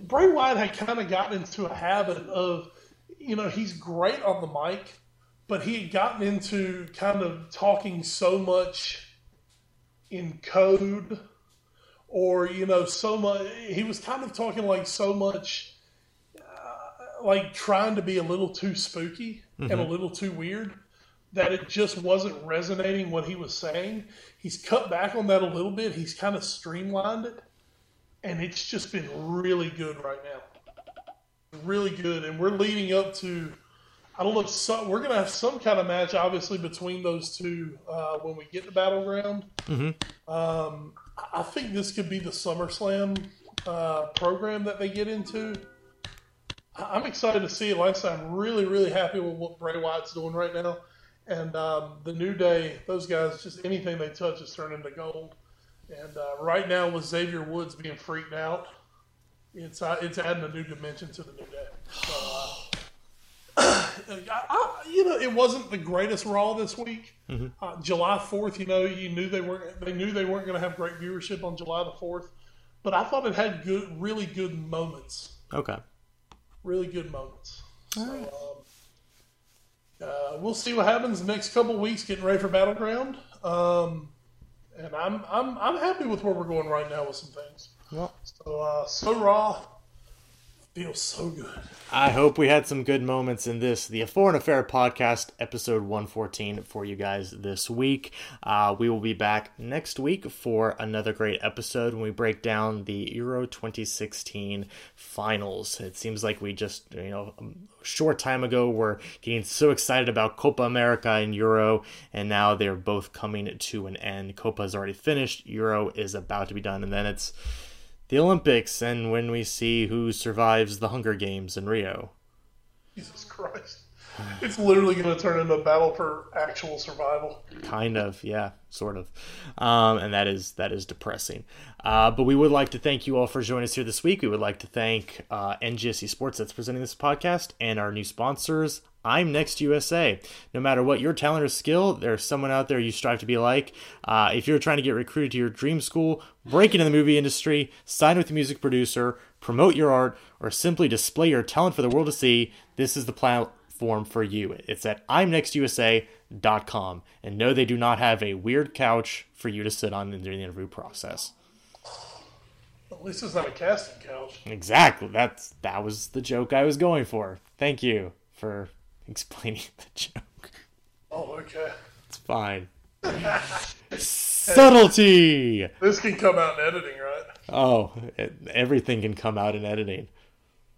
Bray Wyatt had kind of gotten into a habit of, you know, he's great on the mic, but he had gotten into kind of talking so much in code or you know so much he was kind of talking like so much uh, like trying to be a little too spooky mm-hmm. and a mm-hmm. little too weird that it just wasn't resonating what he was saying he's cut back on that a little bit he's kind of streamlined it and it's just been really good right now really good and we're leading up to I don't know. Some, we're gonna have some kind of match, obviously, between those two uh, when we get to battleground. Mm-hmm. Um, I think this could be the SummerSlam uh, program that they get into. I'm excited to see it. Like I said, I'm really, really happy with what Bray Wyatt's doing right now. And um, the New Day, those guys, just anything they touch is turning into gold. And uh, right now, with Xavier Woods being freaked out, it's uh, it's adding a new dimension to the New Day. So, uh, I, you know, it wasn't the greatest Raw this week. Mm-hmm. Uh, July Fourth, you know, you knew they weren't. They knew they weren't going to have great viewership on July the Fourth, but I thought it had good, really good moments. Okay. Really good moments. So, um, uh, we'll see what happens the next couple weeks. Getting ready for Battleground, um, and I'm I'm I'm happy with where we're going right now with some things. Well, so uh, so raw feels so good. I hope we had some good moments in this, the Foreign Affair podcast, episode 114 for you guys this week. Uh, we will be back next week for another great episode when we break down the Euro 2016 finals. It seems like we just, you know, a short time ago were getting so excited about Copa America and Euro, and now they're both coming to an end. Copa is already finished, Euro is about to be done, and then it's the Olympics and when we see who survives the Hunger Games in Rio. Jesus Christ. It's literally going to turn into a battle for actual survival. Kind of, yeah, sort of, um, and that is that is depressing. Uh, but we would like to thank you all for joining us here this week. We would like to thank uh, NGSC Sports that's presenting this podcast and our new sponsors, I'm Next USA. No matter what your talent or skill, there's someone out there you strive to be like. Uh, if you're trying to get recruited to your dream school, break into the movie industry, sign with a music producer, promote your art, or simply display your talent for the world to see, this is the platform for you. It's at I'mNextUSA.com. And no, they do not have a weird couch for you to sit on during the interview process. At least it's not a casting couch. Exactly. That's that was the joke I was going for. Thank you for explaining the joke. Oh, okay. It's fine. Subtlety. This can come out in editing, right? Oh, it, everything can come out in editing.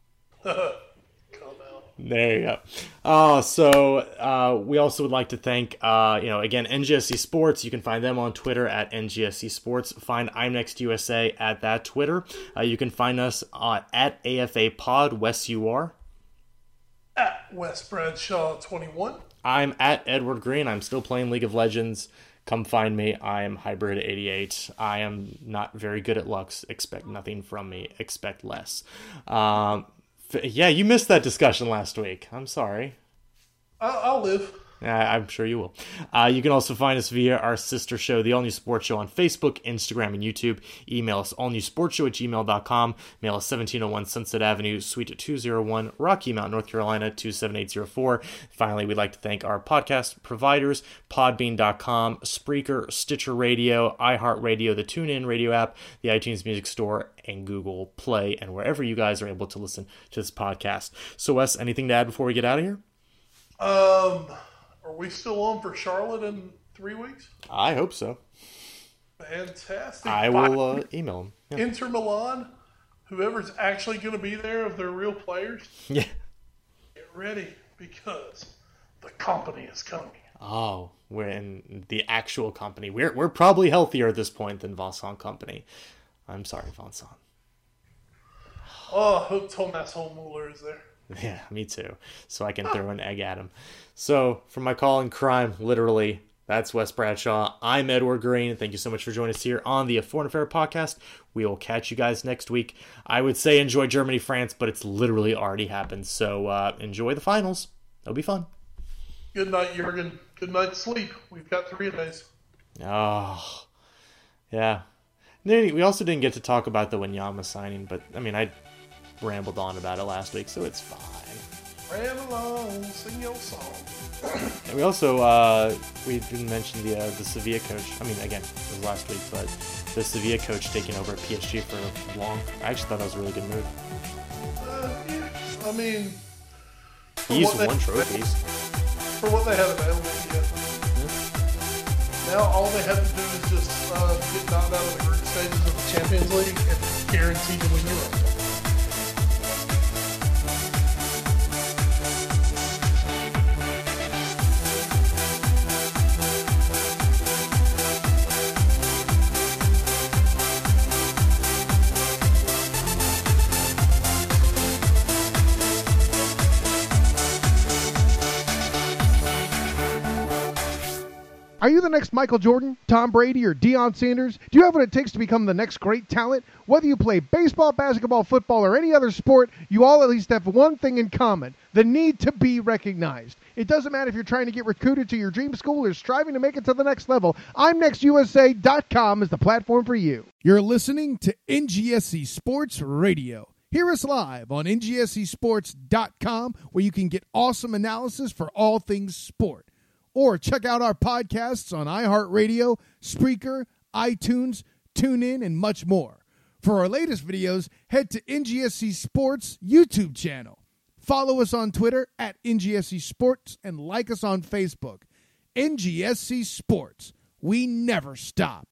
come out. There you go. Uh, so uh, we also would like to thank, uh, you know, again, NGSC Sports. You can find them on Twitter at NGSC Sports. Find I'm Next USA at that Twitter. Uh, you can find us uh, at AFA Pod Wes UR. At Wes Bradshaw 21. I'm at Edward Greene. I'm still playing League of Legends. Come find me. I am Hybrid 88. I am not very good at Lux. Expect nothing from me. Expect less. Um, f- yeah, you missed that discussion last week. I'm sorry. I'll, I'll live. I'm sure you will. Uh, you can also find us via our sister show, The All New Sports Show, on Facebook, Instagram, and YouTube. Email us allnewsportshow at gmail.com. Mail us 1701 Sunset Avenue, Suite 201, Rocky Mount, North Carolina, 27804. Finally, we'd like to thank our podcast providers, podbean.com, Spreaker, Stitcher Radio, iHeartRadio, the TuneIn radio app, the iTunes Music Store, and Google Play, and wherever you guys are able to listen to this podcast. So, Wes, anything to add before we get out of here? Um, are we still on for Charlotte in three weeks? I hope so. Fantastic. I will uh, email him. Yeah. Inter Milan, whoever's actually going to be there of their real players, yeah. get ready because the company is coming. Oh, we're in the actual company. We're we're probably healthier at this point than Vincent Kompany. I'm sorry, Vincent. Oh, I hope Thomas Holmuller is there. Yeah, me too. So I can throw an egg at him. So for my call in crime, literally, that's Wes Bradshaw. I'm Edward Greene. Thank you so much for joining us here on the Foreign Affair podcast. We will catch you guys next week. I would say enjoy Germany, France, but it's literally already happened. So uh, enjoy the finals. It'll be fun. Good night, Jurgen. Good night, sleep. We've got three days. Oh, yeah. We also didn't get to talk about the Wanyama signing, but I mean, I rambled on about it last week, so it's fine. Ran along, sing your song. And we also uh, we didn't mention the uh, the Sevilla coach. I mean, again, it was last week, but the Sevilla coach taking over at PSG for long. I actually thought that was a really good move. Uh, yeah, I mean, He's won trophies. for what they had available, yeah. Now all they have to do is just uh, get knocked out of the group stages of the Champions League and guaranteed to win Europe. Are you the next Michael Jordan, Tom Brady, or Deion Sanders? Do you have what it takes to become the next great talent? Whether you play baseball, basketball, football, or any other sport, you all at least have one thing in common the need to be recognized. It doesn't matter if you're trying to get recruited to your dream school or striving to make it to the next level. I'mNextUSA.com is the platform for you. You're listening to NGSC Sports Radio. Hear us live on NGSCSports.com where you can get awesome analysis for all things sport. Or check out our podcasts on iHeartRadio, Spreaker, iTunes, TuneIn, and much more. For our latest videos, head to NGSC Sports YouTube channel. Follow us on Twitter at NGSC Sports and like us on Facebook. NGSC Sports. We never stop.